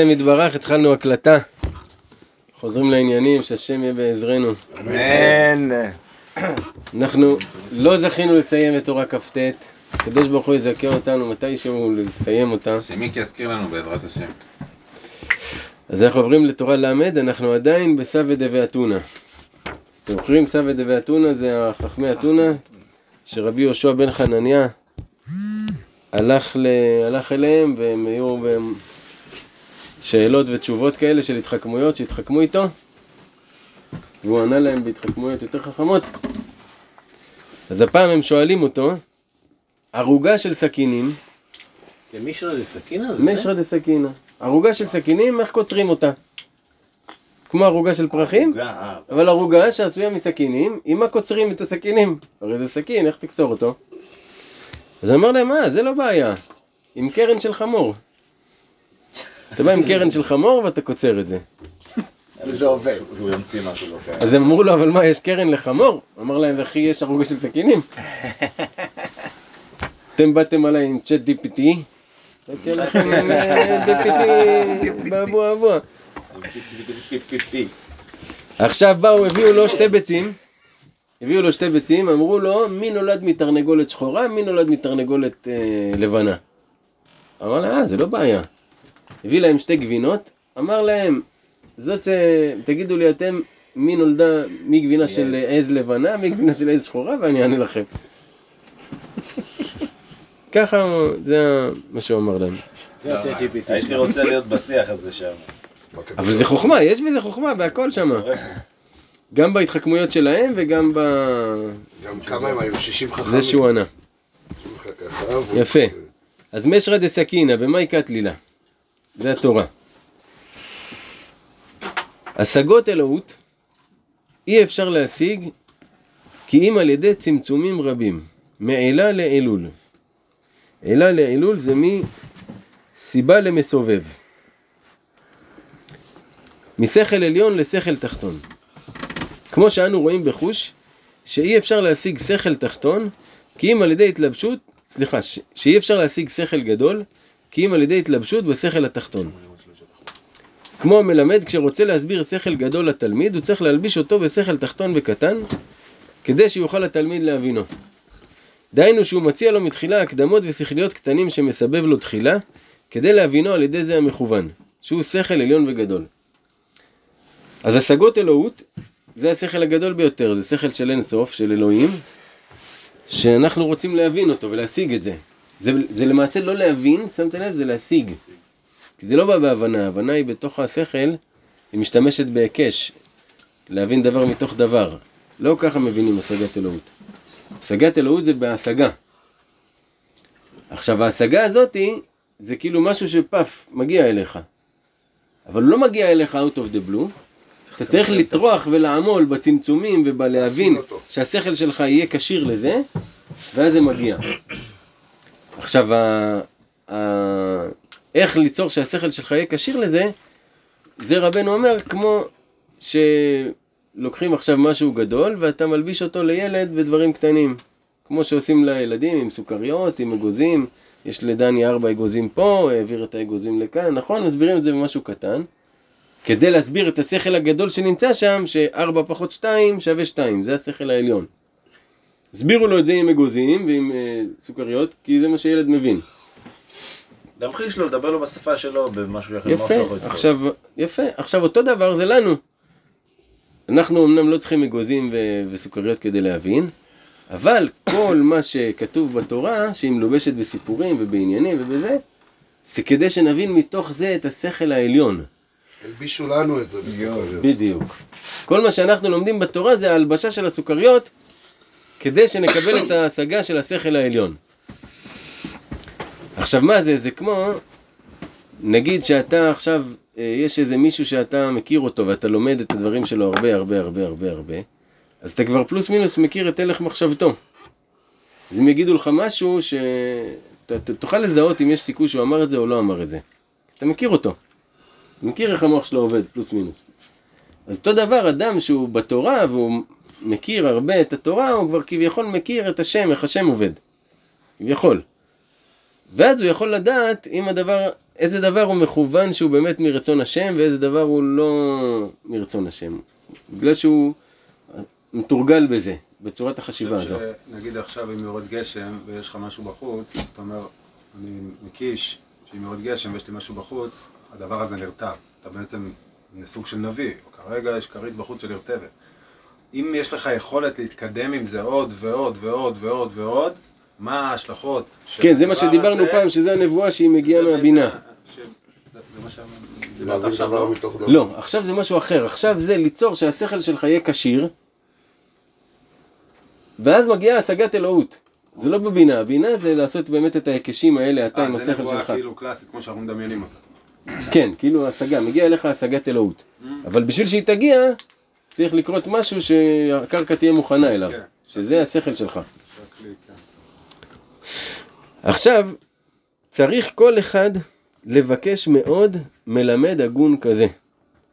השם יתברך, התחלנו הקלטה. חוזרים לעניינים, שהשם יהיה בעזרנו. אמן. אנחנו לא זכינו לסיים את תורה כ"ט. הקדוש ברוך הוא יזכה אותנו מתישהו לסיים אותה. שמיקי יזכיר לנו בעזרת השם. אז אנחנו עוברים לתורה ל', אנחנו עדיין בסבא דבי אתונה. זוכרים סבא דבי אתונה זה החכמי אתונה, שרבי יהושע בן חנניה הלך, ל... הלך אליהם והם היו שאלות ותשובות כאלה של התחכמויות שהתחכמו איתו והוא ענה להם בהתחכמויות יותר חכמות. אז הפעם הם שואלים אותו, ערוגה של סכינים, למישרא לסכינה? זה מישרא דה סכינה, ערוגה של סכינים, איך קוצרים אותה? כמו ערוגה של פרחים, אה. אבל ערוגה שעשויה מסכינים, עם מה קוצרים את הסכינים? הרי זה סכין, איך תקצור אותו? אז אמר להם, מה, זה לא בעיה, עם קרן של חמור. אתה בא עם קרן של חמור ואתה קוצר את זה. זה עובד. הוא ימציא משהו לא. אז הם אמרו לו, אבל מה, יש קרן לחמור? אמר להם, וכי יש ערוגה של סכינים? אתם באתם עליי עם צ'אט DPT? באתי עליכם עם אה, DPT באבו אבו. עכשיו באו, הביאו לו שתי ביצים, הביאו לו שתי ביצים, אמרו לו, מי נולד מתרנגולת שחורה, מי נולד מתרנגולת אה, לבנה. אמר לה, אה, זה לא בעיה. הביא להם שתי גבינות, אמר להם, זאת ש... תגידו לי אתם, מי נולדה, מי גבינה של עז לבנה, מי גבינה של עז שחורה, ואני אענה לכם. ככה, זה מה שהוא אמר להם. ה-ChatGPT. הייתי רוצה להיות בשיח הזה שם. אבל זה חוכמה, יש בזה חוכמה בהכל שם. גם בהתחכמויות שלהם וגם ב... גם כמה הם היו? 60 חכמים. זה שהוא ענה. יפה. אז משרא דסכינא, במאי קטלילה. זה התורה. השגות אלוהות אי אפשר להשיג כי אם על ידי צמצומים רבים, מעילה לעילול. עילה לעילול זה מסיבה למסובב. משכל עליון לשכל תחתון. כמו שאנו רואים בחוש, שאי אפשר להשיג שכל תחתון, כי אם על ידי התלבשות, סליחה, שאי אפשר להשיג שכל גדול, כי אם על ידי התלבשות בשכל התחתון. כמו המלמד, כשרוצה להסביר שכל גדול לתלמיד, הוא צריך להלביש אותו בשכל תחתון וקטן, כדי שיוכל התלמיד להבינו. דהיינו שהוא מציע לו מתחילה הקדמות ושכליות קטנים שמסבב לו תחילה, כדי להבינו על ידי זה המכוון, שהוא שכל עליון וגדול. אז השגות אלוהות, זה השכל הגדול ביותר, זה שכל של אין סוף, של אלוהים, שאנחנו רוצים להבין אותו ולהשיג את זה. זה, זה למעשה לא להבין, שמת לב? זה להשיג. כי זה לא בא בהבנה, ההבנה היא בתוך השכל, היא משתמשת בהיקש, להבין דבר מתוך דבר. לא ככה מבינים השגת אלוהות. השגת אלוהות זה בהשגה. עכשיו ההשגה הזאתי, זה כאילו משהו שפף, מגיע אליך. אבל הוא לא מגיע אליך out of the blue, אתה צריך לטרוח ולעמול בצמצומים ובלהבין. שהשכל שלך יהיה כשיר לזה, ואז זה מגיע. עכשיו, ה... ה... איך ליצור שהשכל שלך יהיה כשיר לזה, זה רבנו אומר כמו שלוקחים עכשיו משהו גדול ואתה מלביש אותו לילד בדברים קטנים. כמו שעושים לילדים עם סוכריות, עם אגוזים, יש לדני ארבע אגוזים פה, העביר את האגוזים לכאן, נכון? מסבירים את זה במשהו קטן. כדי להסביר את השכל הגדול שנמצא שם, שארבע פחות שתיים שווה שתיים, זה השכל העליון. הסבירו לו את זה עם אגוזים ועם אה, סוכריות, כי זה מה שילד מבין. להמחיש לו, לדבר לו בשפה שלו, במשהו יחד יפה, עכשיו, יפה, עכשיו אותו דבר זה לנו. אנחנו אמנם לא צריכים אגוזים ו- וסוכריות כדי להבין, אבל כל מה שכתוב בתורה, שהיא מלובשת בסיפורים ובעניינים ובזה, זה כדי שנבין מתוך זה את השכל העליון. הלבישו לנו את זה בסוכריות. בדיוק. כל מה שאנחנו לומדים בתורה זה ההלבשה של הסוכריות, כדי שנקבל את ההשגה של השכל העליון. עכשיו מה זה? זה כמו, נגיד שאתה עכשיו, אה, יש איזה מישהו שאתה מכיר אותו ואתה לומד את הדברים שלו הרבה הרבה הרבה הרבה הרבה, אז אתה כבר פלוס מינוס מכיר את הלך מחשבתו. אז אם יגידו לך משהו, שאתה תוכל לזהות אם יש סיכוי שהוא אמר את זה או לא אמר את זה. אתה מכיר אותו. מכיר איך המוח שלו עובד, פלוס מינוס. אז אותו דבר, אדם שהוא בתורה והוא מכיר הרבה את התורה, הוא כבר כביכול מכיר את השם, איך השם עובד. כביכול. ואז הוא יכול לדעת אם הדבר, איזה דבר הוא מכוון שהוא באמת מרצון השם, ואיזה דבר הוא לא מרצון השם. בגלל שהוא מתורגל בזה, בצורת החשיבה אני הזו. חושב שנגיד עכשיו אם יורד גשם ויש לך משהו בחוץ, אז אתה אומר, אני מקיש שאם יורד גשם ויש לי משהו בחוץ, הדבר הזה נרטב. אתה בעצם סוג של נביא, או כרגע יש כרית בחוץ שנרטבת. אם יש לך יכולת להתקדם עם זה עוד ועוד ועוד ועוד ועוד, מה ההשלכות של כן, זה מה הדבר שדיברנו הזה? פעם, שזה הנבואה שהיא מגיעה מהבינה. ש-. להבין דבר לא? מתוך דבר. לא, עכשיו זה משהו אחר. עכשיו זה ליצור שהשכל שלך יהיה כשיר, ואז מגיעה השגת אלוהות. זה לא בבינה, הבינה זה לעשות באמת את ההיקשים האלה, אתה עם אה, זה השכל נבואה שלך. כאילו קלאסית, כמו שאנחנו מדמיינים אותה. כן, כאילו השגה, מגיע אליך השגת אלוהות. אבל בשביל שהיא תגיע, צריך לקרות משהו שהקרקע תהיה מוכנה אליו. כן. שזה השכל שלך. עכשיו, צריך כל אחד לבקש מאוד מלמד הגון כזה,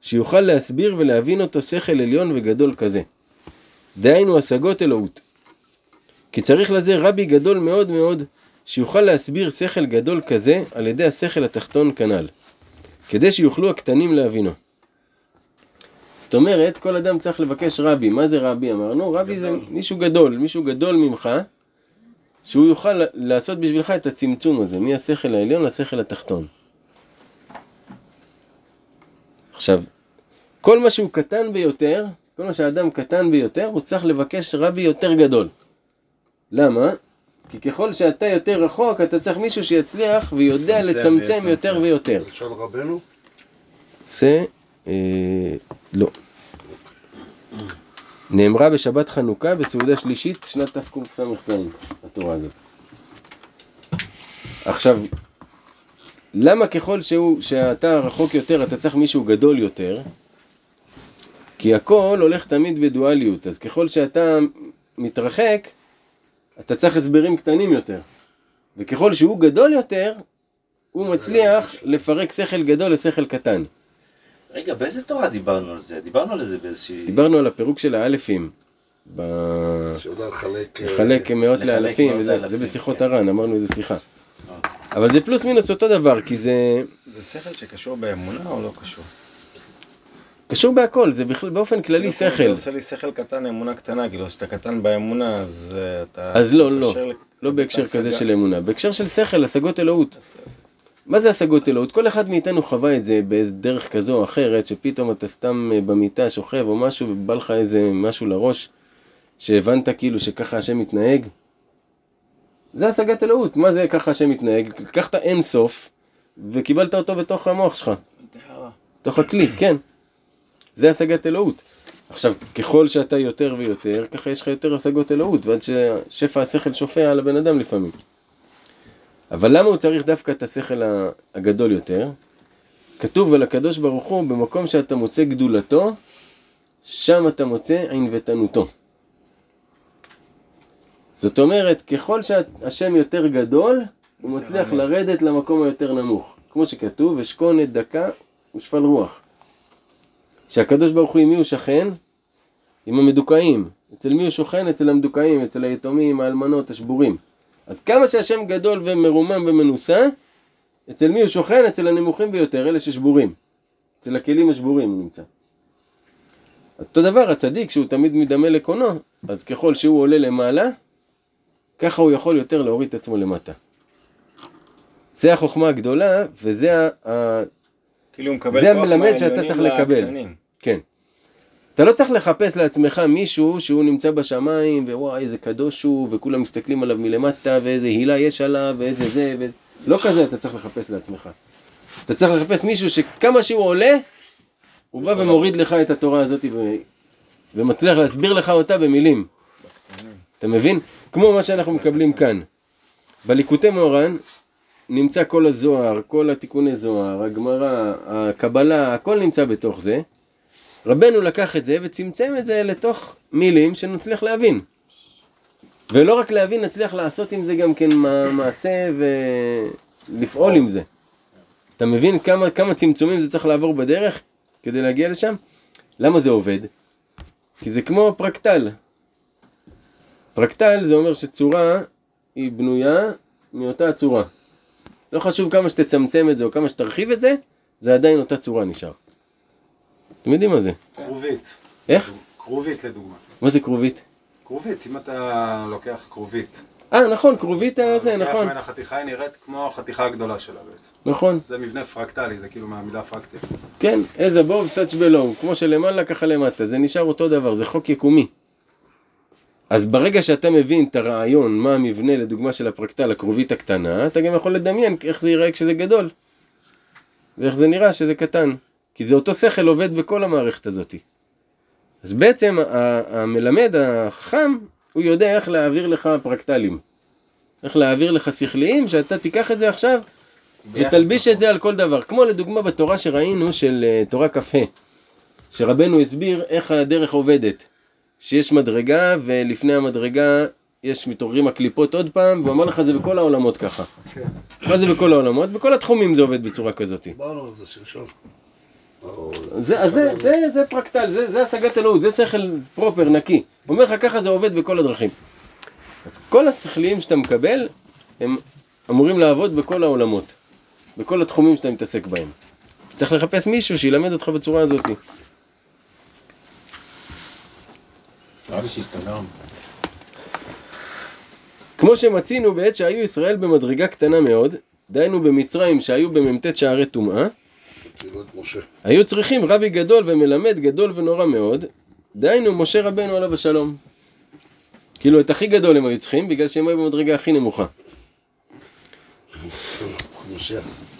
שיוכל להסביר ולהבין אותו שכל עליון וגדול כזה. דהיינו השגות אלוהות. כי צריך לזה רבי גדול מאוד מאוד, שיוכל להסביר שכל גדול כזה על ידי השכל התחתון כנ"ל, כדי שיוכלו הקטנים להבינו. זאת אומרת, כל אדם צריך לבקש רבי. מה זה רבי? אמרנו, רבי זה מישהו גדול, מישהו גדול ממך, שהוא יוכל לעשות בשבילך את הצמצום הזה, מהשכל העליון לשכל התחתון. עכשיו, כל מה שהוא קטן ביותר, כל מה שהאדם קטן ביותר, הוא צריך לבקש רבי יותר גדול. למה? כי ככל שאתה יותר רחוק, אתה צריך מישהו שיצליח ויודע לצמצם לצמצם. יותר ויותר. לשון רבנו? זה, לא. נאמרה בשבת חנוכה בסעודה שלישית שנת תקס"ז, התורה הזאת. עכשיו, למה ככל שהוא, שאתה רחוק יותר אתה צריך מישהו גדול יותר? כי הכל הולך תמיד בדואליות, אז ככל שאתה מתרחק, אתה צריך הסברים קטנים יותר. וככל שהוא גדול יותר, הוא מצליח לפרק שכל גדול לשכל קטן. רגע, באיזה תורה דיברנו על זה? דיברנו על זה באיזושהי... דיברנו על הפירוק של האלפים. ב- שיודע לחלק... אה, לחלק מאות לאלפים, מאות וזה- לאלפים, זה בשיחות כן. הר"ן, אמרנו איזה שיחה. אבל זה פלוס מינוס אותו דבר, כי זה זה שכל שקשור באמונה או לא קשור? קשור בהכל, זה בכלל באופן כללי זה שכל. עושה לי שכל קטן, אמונה קטנה, כאילו שאתה קטן באמונה, אז אה, אתה... אז לא, לא, לא בהקשר. כזה של אמונה, בהקשר של שכל, השגות אלוהות. מה זה השגות אלוהות? כל אחד מאיתנו חווה את זה בדרך כזו או אחרת, שפתאום אתה סתם אה, במיטה שוכב או משהו, ובא לך איזה משהו לראש, שהבנת כאילו שככה השם מתנהג. זה השגת אלוהות, מה זה ככה השם מתנהג? לקחת אין סוף, וקיבלת אותו בתוך המוח שלך. בתוך הכלי, כן. זה השגת אלוהות. עכשיו, ככל שאתה יותר ויותר, ככה יש לך יותר השגות אלוהות, ועד ששפע השכל שופע על הבן אדם לפעמים. אבל למה הוא צריך דווקא את השכל הגדול יותר? כתוב על הקדוש ברוך הוא, במקום שאתה מוצא גדולתו, שם אתה מוצא ענוותנותו. זאת אומרת, ככל שהשם יותר גדול, הוא מצליח לרדת למקום היותר נמוך. כמו שכתוב, אשכון את דקה ושפל רוח. שהקדוש ברוך הוא עם מי הוא שכן? עם המדוכאים. אצל מי הוא שוכן? אצל המדוכאים, אצל היתומים, האלמנות, השבורים. אז כמה שהשם גדול ומרומם ומנוסה, אצל מי הוא שוכן? אצל הנמוכים ביותר, אלה ששבורים. אצל הכלים השבורים הוא נמצא. אותו דבר, הצדיק שהוא תמיד מדמה לקונו, אז ככל שהוא עולה למעלה, ככה הוא יכול יותר להוריד את עצמו למטה. זה החוכמה הגדולה, וזה ה... כאילו הוא מקבל זה כוח המלמד שאתה מהעליונים צריך לקבל. לקטנים. כן. אתה לא צריך לחפש לעצמך מישהו שהוא נמצא בשמיים, ווואי איזה קדוש הוא, וכולם מסתכלים עליו מלמטה, ואיזה הילה יש עליו, ואיזה זה, ו... לא כזה אתה צריך לחפש לעצמך. אתה צריך לחפש מישהו שכמה שהוא עולה, הוא בא ומוריד לך את התורה הזאת ו... ומצליח להסביר לך אותה במילים. אתה מבין? כמו מה שאנחנו מקבלים כאן. בליקוטי מאורן נמצא כל הזוהר, כל התיקוני זוהר, הגמרא, הקבלה, הכל נמצא בתוך זה. רבנו לקח את זה וצמצם את זה לתוך מילים שנצליח להבין. ולא רק להבין, נצליח לעשות עם זה גם כן מעשה ולפעול עם זה. אתה מבין כמה, כמה צמצומים זה צריך לעבור בדרך כדי להגיע לשם? למה זה עובד? כי זה כמו פרקטל. פרקטל זה אומר שצורה היא בנויה מאותה הצורה. לא חשוב כמה שתצמצם את זה או כמה שתרחיב את זה, זה עדיין אותה צורה נשאר. אתם יודעים מה זה? כרובית. איך? כרובית לדוגמה. מה זה כרובית? כרובית, אם אתה לוקח כרובית. אה, נכון, כרובית זה, לוקח נכון. ממנה חתיכה, היא נראית כמו החתיכה הגדולה שלה בעצם. נכון, זה מבנה פרקטלי, זה כאילו מהמילה פרקציה. כן, איזה בוב סאץ' בלום, כמו שלמעלה ככה למטה, זה נשאר אותו דבר, זה חוק יקומי. אז ברגע שאתה מבין את הרעיון, מה המבנה לדוגמה של הפרקטל, הכרובית הקטנה, אתה גם יכול לדמיין איך זה ייראה כשזה גדול. ואיך זה נראה שזה קטן. כי זה אותו שכל עובד בכל המערכת הזאת. אז בעצם המלמד החכם, הוא יודע איך להעביר לך פרקטלים. איך להעביר לך שכליים, שאתה תיקח את זה עכשיו ותלביש את זה על כל דבר. כמו לדוגמה בתורה שראינו של אה, תורה כ"ה, שרבנו הסביר איך הדרך עובדת. שיש מדרגה ולפני המדרגה יש מתעוררים הקליפות עוד פעם, והוא אמר לך זה בכל העולמות ככה. מה זה בכל העולמות? בכל התחומים זה עובד בצורה כזאת. דיברנו על זה שלשום. זה, זה, זה, זה פרקטל, זה, זה השגת אלוהות, זה שכל פרופר, נקי. הוא אומר לך ככה זה עובד בכל הדרכים. אז כל השכליים שאתה מקבל, הם אמורים לעבוד בכל העולמות. בכל התחומים שאתה מתעסק בהם. צריך לחפש מישהו שילמד אותך בצורה הזאת. כמו שמצינו בעת שהיו ישראל במדרגה קטנה מאוד, דהיינו במצרים שהיו במ"ט שערי טומאה. היו צריכים רבי גדול ומלמד גדול ונורא מאוד, דהיינו משה רבנו עליו השלום. כאילו את הכי גדול הם היו צריכים, בגלל שהם היו במדרגה הכי נמוכה.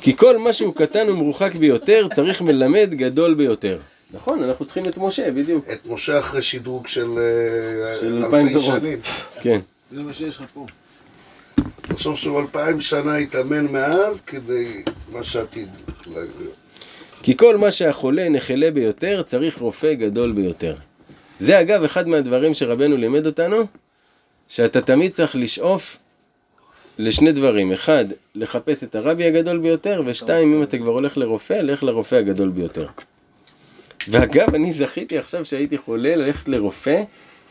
כי כל מה שהוא קטן ומרוחק ביותר, צריך מלמד גדול ביותר. נכון, אנחנו צריכים את משה, בדיוק. את משה אחרי שדרוג של אה, של אלפיים. שנים. כן. זה מה שיש לך פה. תחשוב שהוא אלפיים שנה התאמן מאז כדי מה שעתיד להיות. כי כל מה שהחולה נחלה ביותר, צריך רופא גדול ביותר. זה אגב אחד מהדברים שרבנו לימד אותנו, שאתה תמיד צריך לשאוף לשני דברים. אחד, לחפש את הרבי הגדול ביותר, ושתיים, אם אתה כבר הולך לרופא, לך לרופא הגדול ביותר. ואגב, אני זכיתי עכשיו שהייתי חולה ללכת לרופא,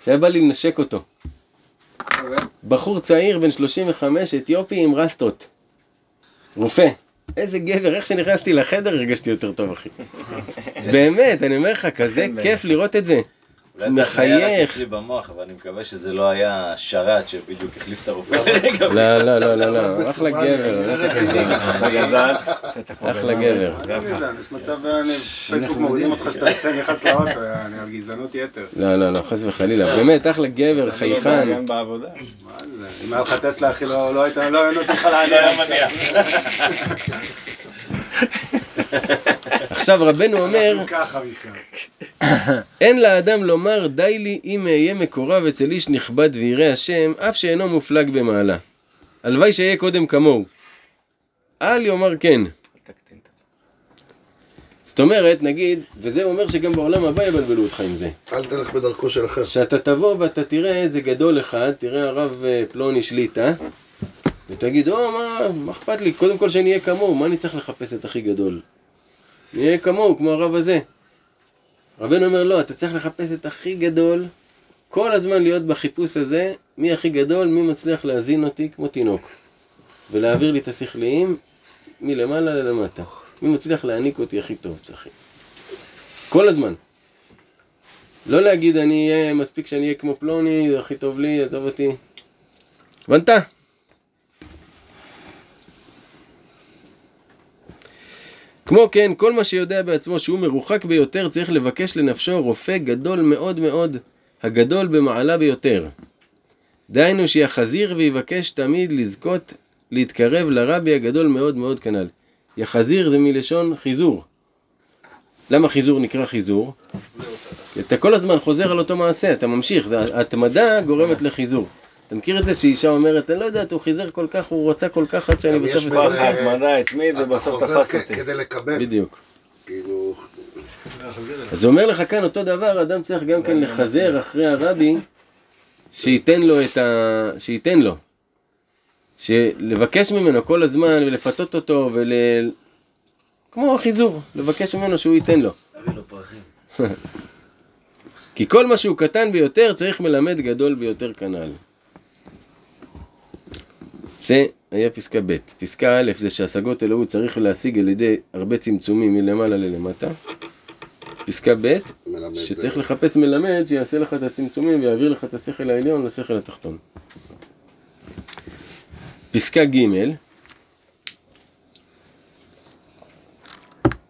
שהיה בא לי לנשק אותו. בחור צעיר בן 35, אתיופי עם רסטות. רופא. איזה גבר, איך שנכנסתי לחדר הרגשתי יותר טוב, אחי. באמת, אני אומר לך, כזה כיף לראות את זה. אולי זה היה רק מחייך. אצלי במוח, אבל אני מקווה שזה לא היה שרת שבדיוק החליף את הרופא. לא, לא, לא, לא, לא, אחלה? גבר. אחלה גבר. לא יש מצב, פייסבוק מורידים אותך שאתה יוצא נכנס לאוטו, אני על גזענות יתר. לא, לא, לא, חס וחלילה. באמת, אחלה גבר, חייכן. גם בעבודה. אם היה לך טסלה אחי לא לא היית, לא היה נותן לך לענות. עכשיו רבנו אומר. אין לאדם לומר די לי אם אהיה מקורב אצל איש נכבד וירא השם, אף שאינו מופלג במעלה. הלוואי שאהיה קודם כמוהו. אל יאמר כן. זאת אומרת, נגיד, וזה אומר שגם בעולם הבא יבלבלו אותך עם זה. אל תלך בדרכו של אחר. שאתה תבוא ואתה תראה איזה גדול אחד, תראה הרב אה, פלוני שליטה, ותגיד, או, מה, מה אכפת לי? קודם כל שאני אהיה כמוהו, מה אני צריך לחפש את הכי גדול? נהיה כמוהו, כמו הרב הזה. רבנו אומר, לא, אתה צריך לחפש את הכי גדול, כל הזמן להיות בחיפוש הזה, מי הכי גדול, מי מצליח להזין אותי כמו תינוק. ולהעביר לי את השכליים מלמעלה ללמטה. מי מצליח להעניק אותי הכי טוב, צחי. כל הזמן. לא להגיד אני אהיה, מספיק שאני אהיה כמו פלוני, זה הכי טוב לי, עזוב אותי. הבנת? כמו כן, כל מה שיודע בעצמו שהוא מרוחק ביותר, צריך לבקש לנפשו רופא גדול מאוד מאוד, הגדול במעלה ביותר. דהיינו שיחזיר ויבקש תמיד לזכות להתקרב לרבי הגדול מאוד מאוד כנ"ל. יחזיר זה מלשון חיזור. למה חיזור נקרא חיזור? אתה כל הזמן חוזר על אותו מעשה, אתה ממשיך, ההתמדה גורמת לחיזור. אתה מכיר את זה שאישה אומרת, אני לא יודעת, הוא חיזר כל כך, הוא רצה כל כך עד שאני בסוף... יש אסיים." כוח בזה- ההתמדה אתה ובסוף תפס אותי. כדי לקבל. בדיוק. כאילו, אז הוא אומר לך כאן אותו דבר, אדם צריך גם כן לחזר אחרי הרבי, שייתן לו את ה... שייתן לו. שלבקש ממנו כל הזמן ולפתות אותו ול... כמו החיזור, לבקש ממנו שהוא ייתן לו. תביא לו פרחים. כי כל מה שהוא קטן ביותר צריך מלמד גדול ביותר כנ"ל. זה היה פסקה ב'. פסקה א' זה שהשגות אלוהות צריך להשיג על ידי הרבה צמצומים מלמעלה ללמטה. פסקה ב', שצריך לחפש מלמד שיעשה לך את הצמצומים ויעביר לך את השכל העליון לשכל התחתון. פסקה ג'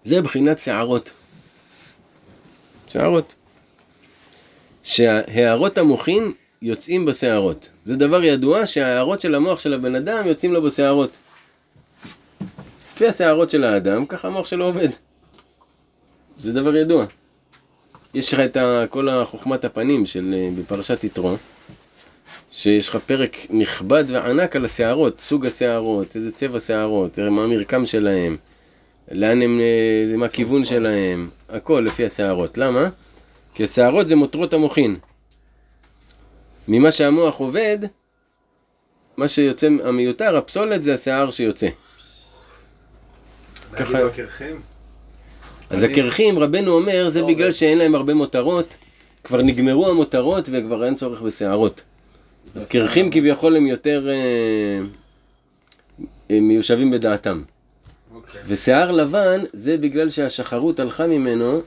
זה בחינת שערות. שערות. שהערות המוחין יוצאים בשערות. זה דבר ידוע שההערות של המוח של הבן אדם יוצאים לו בשערות. לפי השערות של האדם, ככה המוח שלו עובד. זה דבר ידוע. יש לך את כל החוכמת הפנים של אה, בפרשת יתרו, שיש לך פרק נכבד וענק על השערות, סוג השערות, איזה צבע שערות, מה המרקם שלהם, לאן הם, אה, מה הכיוון שלהם, הכל לפי השערות. למה? כי השערות זה מותרות המוחין. ממה שהמוח עובד, מה שיוצא המיותר, הפסולת זה השיער שיוצא. ככה-? אז הקרחים, רבנו אומר, זה בגלל שאין להם הרבה מותרות, כבר נגמרו המותרות וכבר אין צורך בשערות. אז קרחים כביכול הם יותר אה, מיושבים בדעתם. אוקיי. ושיער לבן זה בגלל שהשחרות הלכה ממנו,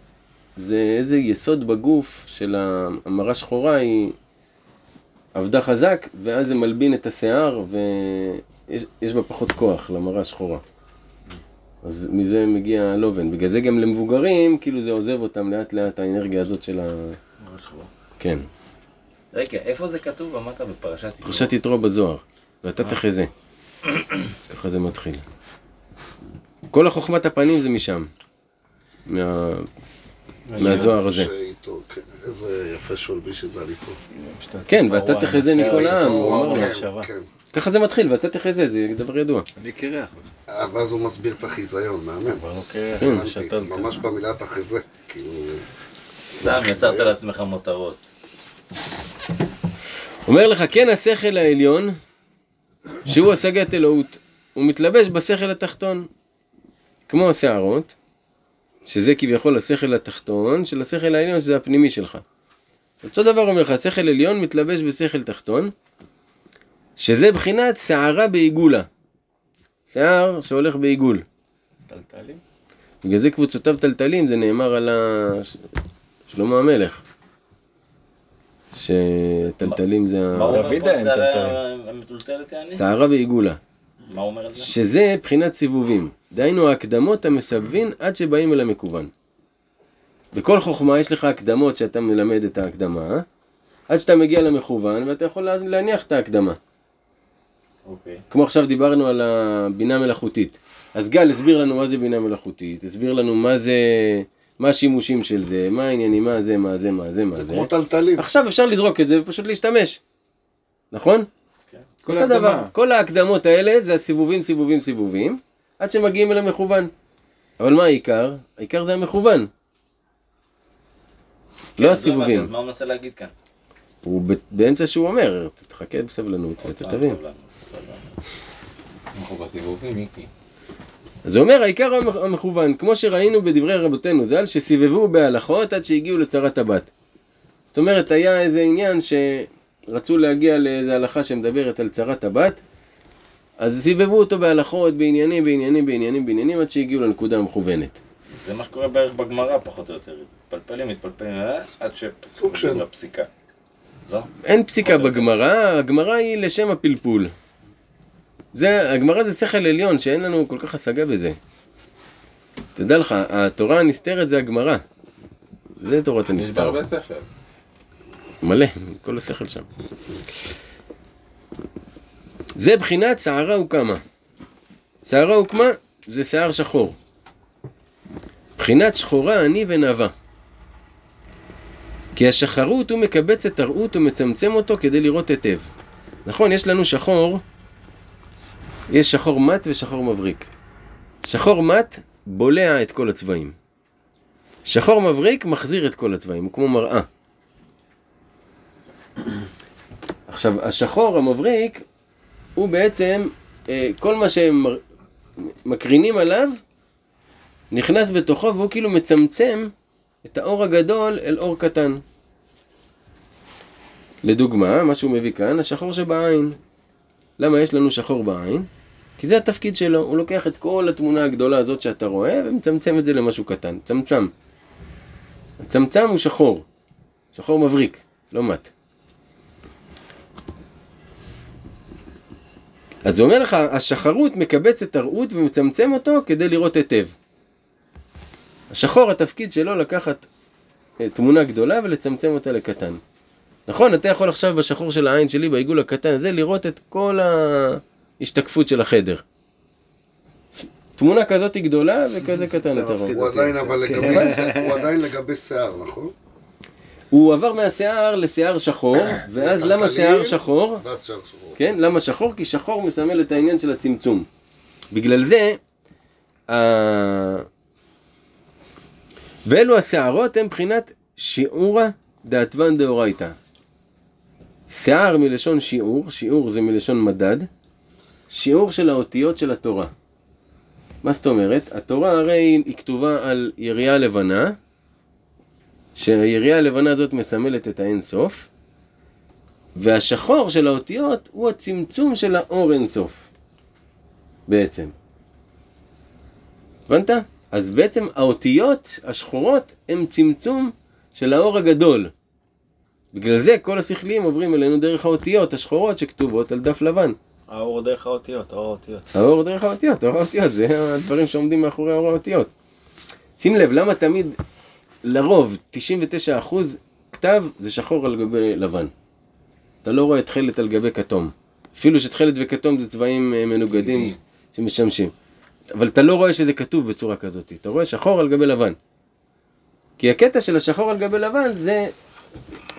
זה איזה יסוד בגוף של המרה שחורה היא עבדה חזק, ואז זה מלבין את השיער ויש יש בה פחות כוח למרה שחורה. אז מזה מגיע הלובן. בגלל זה גם למבוגרים, כאילו זה עוזב אותם לאט לאט האנרגיה הזאת של ה... ממש חבל. כן. רגע, איפה זה כתוב? אמרת בפרשת יתרו. פרשת יתרו בזוהר, ואתה תחזה. ככה זה מתחיל. כל החוכמת הפנים זה משם. מה... מהזוהר הזה. כן, איזה יפה שהוא הלביש את זה על איתו. כן, ואתה תחזה מכל העם, הוא אמר לו. כן, כן. ככה זה מתחיל, ואתה תחזה, זה דבר ידוע. אני קרח. ואז הוא מסביר את החיזיון, מהמם. כבר לא כן. ממש במילה תחזה, כאילו... סתם, יצרת לעצמך מותרות. אומר לך, כן השכל העליון, שהוא השגת אלוהות, הוא מתלבש בשכל התחתון, כמו השערות, שזה כביכול השכל התחתון של השכל העליון, שזה הפנימי שלך. אז אותו דבר אומר לך, שכל עליון מתלבש בשכל תחתון, שזה בחינת שערה בעיגולה. שיער שהולך בעיגול. טלטלים? בגלל זה קבוצותיו טלטלים, זה נאמר על ה... שלמה המלך. שטלטלים זה מה הוא ה... דוד? היה עם טלטלים. המטולטלת יעני? שערה בעיגולה. מה אומר על זה? שזה בחינת סיבובים. דהיינו ההקדמות המסבבין עד שבאים אל המקוון. בכל חוכמה יש לך הקדמות שאתה מלמד את ההקדמה, עד שאתה מגיע למכוון ואתה יכול לה- להניח את ההקדמה. אוקיי. כמו עכשיו דיברנו על הבינה מלאכותית. אז גל הסביר לנו מה זה בינה מלאכותית, הסביר לנו מה זה, מה השימושים של זה, מה העניינים, מה זה, מה זה, מה זה, מה זה זה. כמו טלטלים. עכשיו אפשר לזרוק את זה ופשוט להשתמש. נכון? כל אותו דבר. ההקדמה. כל ההקדמות האלה זה הסיבובים, סיבובים, סיבובים, עד שמגיעים אל המכוון. אבל מה העיקר? העיקר זה המכוון. לא אז הבנתי, הסיבובים. אז מה הוא מנסה להגיד כאן? הוא ב- באמצע שהוא אומר, תחכה בסבלנות ואתה תבין. סבלנות, סבלנות. אנחנו בסיבובים, מיקי. אז זה אומר העיקר המכ- המכוון, כמו שראינו בדברי רבותינו ז"ל, שסיבבו בהלכות עד שהגיעו לצרת הבת. זאת אומרת, היה איזה עניין שרצו להגיע לאיזה הלכה שמדברת על צרת הבת, אז סיבבו אותו בהלכות, בעניינים, בעניינים, בעניינים, בעניינים, עד שהגיעו לנקודה המכוונת. זה מה שקורה בערך בגמרא פחות או יותר. מתפלפלים, מתפלפלים, אה, עד סוג של- לפסיקה. לא? אין פסיקה בגמרא, הגמרא היא לשם הפלפול. זה, הגמרא זה שכל עליון, שאין לנו כל כך השגה בזה. תדע לך, התורה הנסתרת זה הגמרא. זה תורת הנסתר. הרבה שכל. מלא, כל השכל שם. זה בחינת שערה הוקמה. שערה הוקמה זה שיער שחור. בחינת שחורה עני ונאווה. כי השחרות הוא מקבץ את הרעות ומצמצם אותו כדי לראות היטב. נכון, יש לנו שחור, יש שחור מת ושחור מבריק. שחור מת בולע את כל הצבעים. שחור מבריק מחזיר את כל הצבעים, הוא כמו מראה. עכשיו, השחור המבריק הוא בעצם, אה, כל מה שהם מקרינים עליו, נכנס בתוכו והוא כאילו מצמצם את האור הגדול אל אור קטן. לדוגמה, מה שהוא מביא כאן, השחור שבעין. למה יש לנו שחור בעין? כי זה התפקיד שלו, הוא לוקח את כל התמונה הגדולה הזאת שאתה רואה ומצמצם את זה למשהו קטן, צמצם. הצמצם הוא שחור, שחור מבריק, לא מת. אז זה אומר לך, השחרות מקבץ את הראות ומצמצם אותו כדי לראות היטב. השחור, התפקיד שלו לקחת אה, תמונה גדולה ולצמצם אותה לקטן. נכון, אתה יכול עכשיו בשחור של העין שלי, בעיגול הקטן הזה, לראות את כל ההשתקפות של החדר. תמונה כזאת היא גדולה וכזה קטן אתה רואה. הוא עדיין אבל כן. הוא עדיין לגבי שיער, נכון? הוא עבר מהשיער לשיער שחור, ואז למה? שיער שחור? כן? למה שחור? כי שחור מסמל את העניין של הצמצום. בגלל זה. ואלו השערות הם מבחינת שיעורא דאתוון דאורייתא. שיער מלשון שיעור, שיעור זה מלשון מדד, שיעור של האותיות של התורה. מה זאת אומרת? התורה הרי היא כתובה על יריעה לבנה, שהיריעה הלבנה הזאת מסמלת את האין סוף, והשחור של האותיות הוא הצמצום של האור אינסוף. בעצם. הבנת? אז בעצם האותיות השחורות הם צמצום של האור הגדול. בגלל זה כל השכליים עוברים אלינו דרך האותיות השחורות שכתובות על דף לבן. האור דרך האותיות, האור האותיות. האור דרך האותיות, האור האותיות, זה הדברים שעומדים מאחורי האור האותיות. שים לב, למה תמיד, לרוב, 99% כתב זה שחור על גבי לבן. אתה לא רואה תכלת על גבי כתום. אפילו שתכלת וכתום זה צבעים אה, מנוגדים שמשמשים. אבל אתה לא רואה שזה כתוב בצורה כזאת, אתה רואה שחור על גבי לבן. כי הקטע של השחור על גבי לבן זה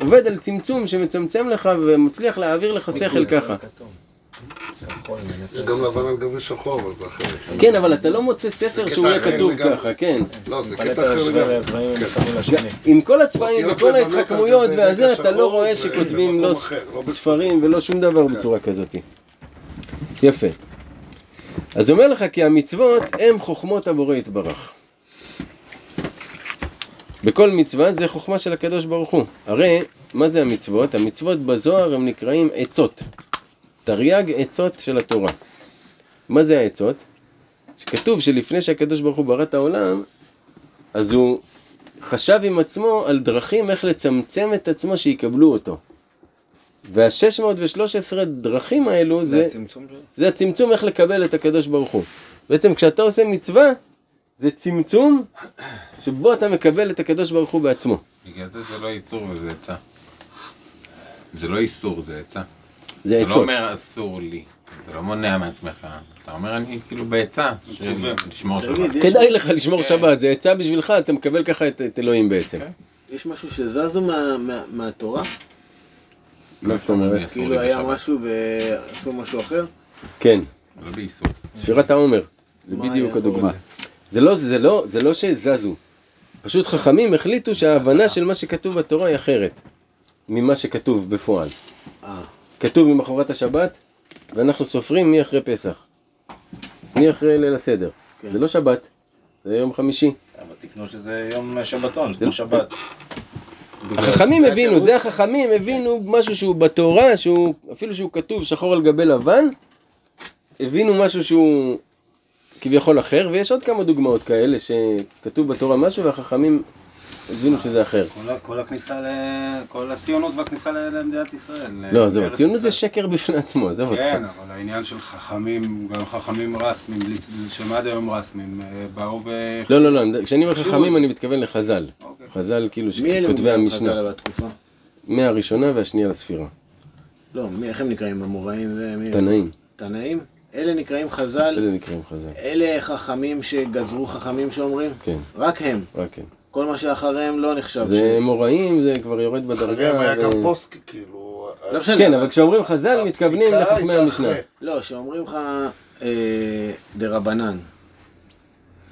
עובד על צמצום שמצמצם לך ומצליח להעביר לך שכל ככה. יש גם לבן על גבי שחור, אבל זה אחרת. כן, אבל אתה לא מוצא ספר שהוא יהיה כתוב. ככה, כן. לא, זה קטע אחר לגמרי. השני. עם כל הצבעים וכל ההתחכמויות והזה, אתה לא שחור רואה שכותבים לא לא. ספרים ולא שום דבר בצורה כזאת. יפה. אז אומר לך כי המצוות הם חוכמות הבורא יתברך. בכל מצווה זה חוכמה של הקדוש ברוך הוא. הרי, מה זה המצוות? המצוות בזוהר הם נקראים עצות. תרי"ג עצות של התורה. מה זה העצות? שכתוב שלפני שהקדוש ברוך הוא ברא את העולם, אז הוא חשב עם עצמו על דרכים איך לצמצם את עצמו שיקבלו אותו. וה-613 דרכים האלו זה זה, הצמצום? זה הצמצום איך לקבל את הקדוש ברוך הוא. בעצם כשאתה עושה מצווה, זה צמצום שבו אתה מקבל את הקדוש ברוך הוא בעצמו. בגלל זה זה לא איסור וזה עצה. זה לא איסור, זה עצה. זה אתה לא עצות. אומר אסור לי. אתה לא מונע מעצמך. אתה אומר אני כאילו בעצה. לשמור שבת. כדאי לך לשמור כן. שבת, זה עצה בשבילך, אתה מקבל ככה את, את אלוהים בעצם. כן. יש משהו שזזו מה- מה- מהתורה? מה זאת אומרת? כאילו היה. משהו ועשו משהו אחר? כן, לא. ספירת העומר, זה מה בדיוק הדוגמה. זה לא, זה לא, זה לא שזזו. פשוט חכמים החליטו שההבנה של מה שכתוב בתורה היא אחרת ממה שכתוב בפועל. כתוב ממחרת השבת, ואנחנו סופרים מי אחרי פסח. מי אחרי ליל הסדר. כן. זה לא שבת, זה יום חמישי. אבל תקנו שזה יום שבתון, זה- כמו שבת. החכמים הבינו, זה החכמים הבינו משהו שהוא בתורה, שהוא, אפילו שהוא כתוב שחור על גבי לבן, הבינו משהו שהוא כביכול אחר, ויש עוד כמה דוגמאות כאלה שכתוב בתורה משהו והחכמים הבינו שזה אחר. כל הכניסה ל... כל הציונות והכניסה ל- למדינת ישראל. לא, זהו, הציונות זה. שקר בפני עצמו, עזוב אותך. כן, אבל העניין של חכמים, גם חכמים רסמים, שהם עד היום רסמים, אה, באו ו... לא, לא, לא, כשאני אומר חכמים אני מתכוון לחז"ל. אוקיי. חז"ל כאילו מי אלה שכותבי מוגדרים המשנה. חז"ל בתקופה? מהראשונה והשנייה לספירה. לא, מי, איך הם נקראים? המוראים ומי? תנאים, תנאים? אלה נקראים חז"ל, אלה נקראים חז"ל. אלה חכמים שגזרו חכמים שאומרים? כן, רק הם. רק כן. כל מה שאחריהם לא נחשב. זה מוראים, זה כבר יורד בדרגה. אחריהם היה גם ו- פוסקי, כאילו... לא משנה. כן, אבל כשאומרים חז"ל מתכוונים לחכמי המשנה. לא, שאומרים לך אה, דרבנן.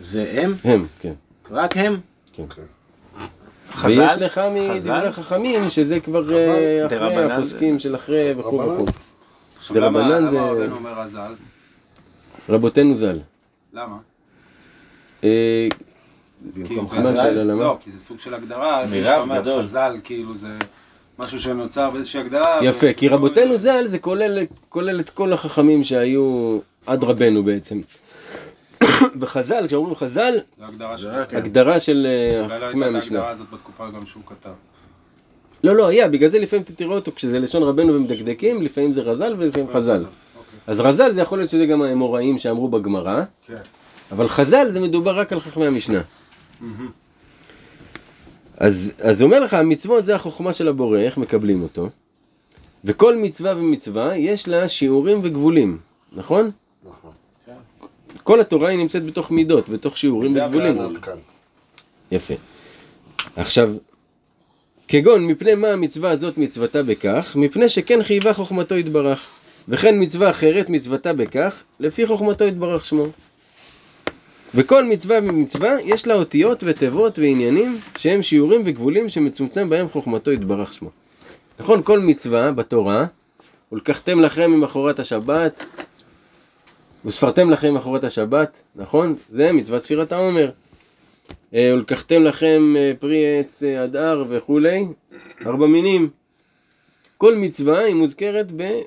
זה הם? הם, כן. רק הם? ויש לך חז"ל? מדברי חכמים שזה כבר אה, אחרי הפוסקים של אחרי וכו' רבנן. וכו'. למה דרבנן זה- למה רבנו אומר רז"ל? רבותינו ז"ל. למה? כי במקום חז"ל- חז"ל, למה? לא, כי זה סוג של הגדרה, מירב גדול. חז"ל כאילו זה משהו שנוצר באיזושהי הגדרה. יפה, כי רבותינו ז"ל זה כולל, כולל את כל החכמים שהיו עד רבנו בעצם. בחז"ל, כשאומרים חז"ל, זה הגדרה של... הגדרה של אה, אולי לא חכמי הייתה את המשנה. ההגדרה הזאת בתקופה גם שהוא כתב. לא, לא, היה, בגלל זה לפעמים אתה תראה אותו כשזה לשון רבנו ומדקדקים, לפעמים זה רז"ל ולפעמים חז"ל. אוקיי. אז רז"ל זה יכול להיות שזה גם האמוראים שאמרו בגמרא, כן. אבל חז"ל זה מדובר רק על חכמי המשנה. אז, אז אומר לך, המצוות זה החוכמה של הבורא, איך מקבלים אותו. וכל מצווה ומצווה יש לה שיעורים וגבולים, נכון? נכון. כל התורה היא נמצאת בתוך מידות, בתוך שיעורים וגבולים. יפה. עכשיו, כגון מפני מה המצווה הזאת מצוותה בכך, מפני שכן חייבה חוכמתו יתברך. וכן מצווה אחרת מצוותה בכך, לפי חוכמתו יתברך שמו. וכל מצווה ומצווה יש לה אותיות ותיבות ועניינים שהם שיעורים וגבולים שמצומצם בהם חוכמתו יתברך שמו. נכון, כל מצווה בתורה, ולקחתם לכם ממחרת השבת, וספרתם לכם ממחרת השבת, נכון? זה מצוות ספירת העומר. אה, ולקחתם לכם אה, פרי עץ אה, הדר וכולי, ארבע מינים. כל מצווה היא מוזכרת ב...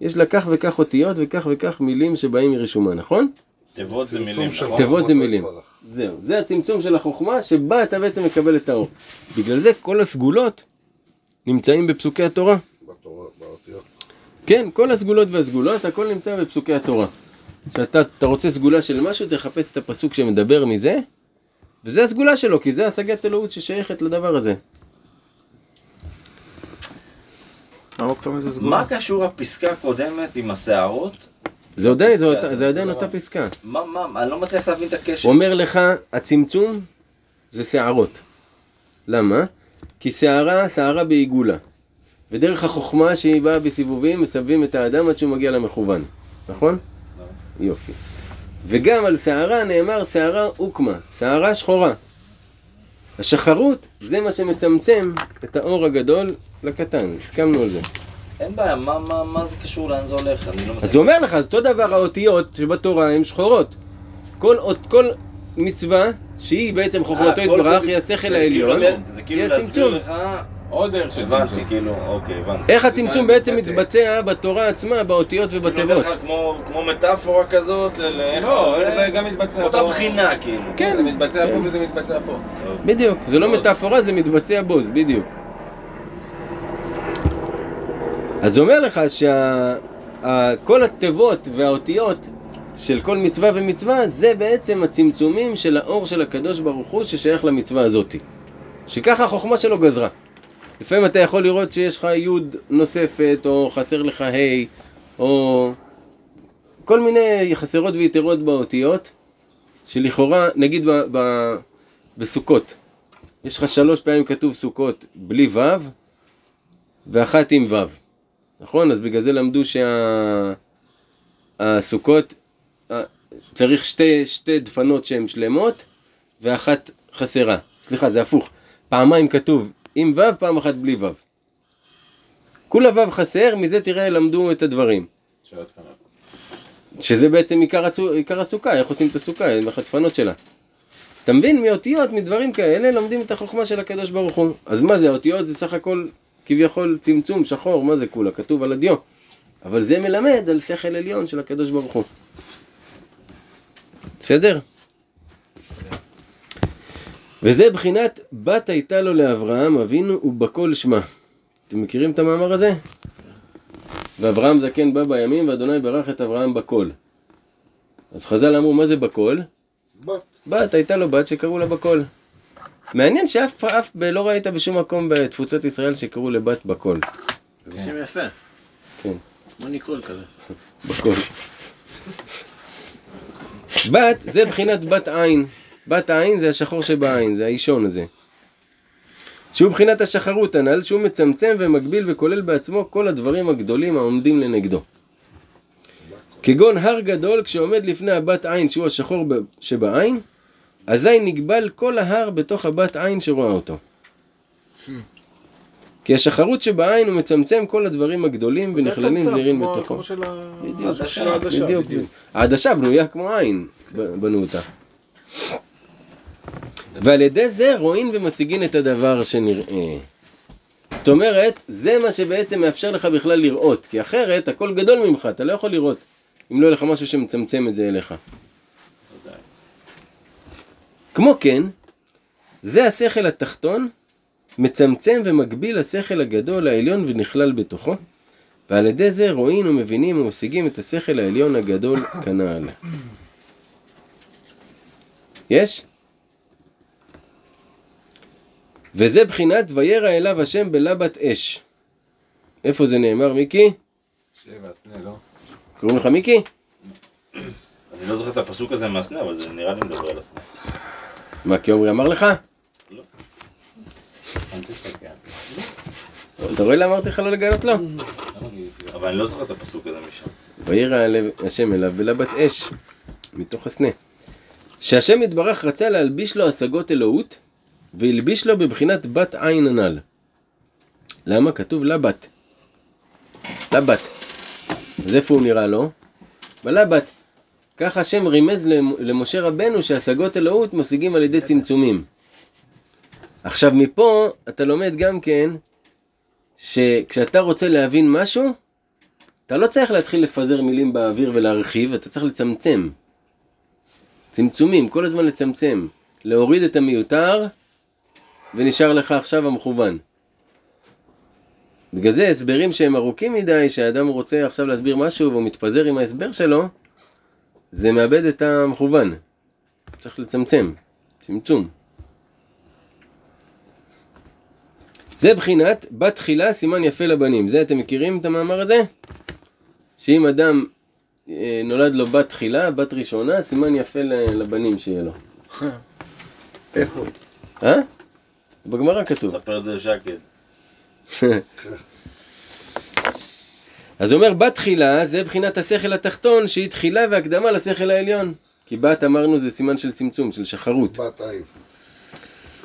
יש לה כך וכך אותיות וכך וכך מילים שבאים מרישומה, נכון? תיבות זה מילים, נכון? תיבות זה מילים. זהו, זה הצמצום של החוכמה שבה אתה בעצם מקבל את האור. בגלל זה כל הסגולות נמצאים בפסוקי התורה. בתורה, באותיות. כן, כל הסגולות והסגולות, הכל נמצא בפסוקי התורה. כשאתה אתה רוצה סגולה של משהו, תחפש את הפסוק שמדבר מזה, וזה הסגולה שלו, כי זה השגת אלוהות ששייכת לדבר הזה. מה קשור הפסקה הקודמת עם השערות? זה עדיין, אותה- פסקה. מה, מה, אני לא מצליח להבין את הקשר. הוא אומר לך, הצמצום זה שערות. למה? כי שערה, שערה בעיגולה. ודרך החוכמה שהיא באה בסיבובים, מסבבים את האדם עד שהוא מגיע למכוון. נכון? יופי. וגם על שערה נאמר שערה אוקמה, שערה שחורה. השחרות זה מה שמצמצם את האור הגדול לקטן, הסכמנו על זה. אין בעיה, מה, מה, מה זה קשור לאן זה הולך? אני לא מצליח. אז הוא אומר לך, אז אותו דבר האותיות שבתורה הן שחורות. כל, אות- כל מצווה שהיא בעצם חוכמתו אה, כל יתברך, היא השכל זה כאילו העליון, כאילו היא להסביר הצמצום. לך, עוד דרך של הבנתי, צמצום. כאילו, אוקיי, הבנתי. איך הצמצום בעצם. מתבצע בתורה עצמה, באותיות ובתיבות. כמו, כמו מטאפורה כזאת, לאיך לא, זה- זה גם מתבצע אותה פה. בחינה, כאילו. כן. זה מתבצע כן. פה וזה מתבצע פה. בדיוק, זה לא מטאפורה, זה מתבצע בו, זה בדיוק. אז הוא אומר לך שכל התיבות והאותיות של כל מצווה ומצווה זה בעצם הצמצומים של האור של הקדוש ברוך הוא ששייך למצווה הזאתי. שככה החוכמה שלו גזרה. לפעמים אתה יכול לראות שיש לך י' נוספת, או חסר לך ה', או כל מיני חסרות ויתרות באותיות, שלכאורה, נגיד ב, ב, בסוכות, יש לך שלוש פעמים כתוב סוכות בלי ו' ואחת עם ו', נכון? אז בגלל זה למדו שהסוכות, צריך שתי, שתי דפנות שהן שלמות ואחת חסרה. סליחה, זה הפוך. פעמיים כתוב עם ו', פעם אחת בלי ו'. כולה ו' חסר, מזה תראה למדו את הדברים. שזה בעצם עיקר, הצו, עיקר הסוכה, איך עושים את הסוכה, עם החטפנות שלה. אתה מבין? מאותיות, מדברים כאלה, לומדים את החוכמה של הקדוש ברוך הוא. אז מה זה, האותיות זה סך הכל כביכול צמצום, שחור, מה זה כולה? כתוב על הדיו. אבל זה מלמד על שכל עליון של הקדוש ברוך הוא. בסדר? וזה בחינת בת הייתה לו לאברהם אבינו ובכל שמה. אתם מכירים את המאמר הזה? ואברהם זקן בא בימים ואדוני ברך את אברהם בקול. אז חז"ל אמרו מה זה בקול? בת. בת, הייתה לו בת שקראו לה בקול. מעניין שאף אף לא ראית בשום מקום בתפוצות ישראל שקראו לבת בקול. זה שם יפה. כן. כמו ניקול כזה. בקול. בת זה בחינת בת עין. בת העין זה השחור שבעין, זה האישון הזה. שהוא בחינת השחרות הנ"ל, שהוא מצמצם ומגביל וכולל בעצמו כל הדברים הגדולים העומדים לנגדו. כגון הר גדול כשעומד לפני הבת עין שהוא השחור שבעין, אזי נגבל כל ההר בתוך הבת עין שרואה אותו. כי השחרות שבעין הוא מצמצם כל הדברים הגדולים ונכללים ונראים בתוכו. כמו של ה... בדיוק, של העדשה, בדיוק. העדשה בנויה כמו עין, ב- בנו אותה. ועל ידי זה רואים ומשיגים את הדבר שנראה. זאת אומרת, זה מה שבעצם מאפשר לך בכלל לראות, כי אחרת הכל גדול ממך, אתה לא יכול לראות, אם לא יהיה לך משהו שמצמצם את זה אליך. כמו כן, זה השכל התחתון, מצמצם ומגביל השכל הגדול העליון ונכלל בתוכו, ועל ידי זה רואים ומבינים ומשיגים את השכל העליון הגדול כנ"ל. יש? וזה בחינת וירא אליו השם בלבת אש. איפה זה נאמר, מיקי? שבע, סנה, לא? קוראים לך מיקי? אני לא זוכר את הפסוק הזה מהסנה, אבל זה נראה לי מדבר על הסנה. מה, כי עמרי אמר לך? כן. אתה רואה למה אמרתי לך לא לגלות לו? אבל אני לא זוכר את הפסוק הזה משם. וירא השם אליו בלבת אש, מתוך הסנה. שהשם יתברך רצה להלביש לו השגות אלוהות, והלביש לו בבחינת בת עין הנ"ל. למה? כתוב לבת. לבת. אז איפה הוא נראה לו? בלבת. ככה השם רימז למ- למשה רבנו שהשגות אלוהות משיגים על ידי צמצומים. עכשיו מפה אתה לומד גם כן שכשאתה רוצה להבין משהו, אתה לא צריך להתחיל לפזר מילים באוויר ולהרחיב, אתה צריך לצמצם. צמצומים, כל הזמן לצמצם. להוריד את המיותר, ונשאר לך עכשיו המכוון. בגלל זה הסברים שהם ארוכים מדי, שהאדם רוצה עכשיו להסביר משהו והוא מתפזר עם ההסבר שלו, זה מאבד את המכוון. צריך לצמצם. צמצום. זה בחינת בת תחילה סימן יפה לבנים. זה אתם מכירים את המאמר הזה? שאם אדם אה, נולד לו בת תחילה, בת ראשונה, סימן יפה לבנים שיהיה לו. אה? בגמרא כתוב. ספר את זה לשקד. אז הוא אומר בת תחילה זה בחינת השכל התחתון שהיא תחילה והקדמה לשכל העליון. כי בת אמרנו זה סימן של צמצום, של שחרות. בת עין.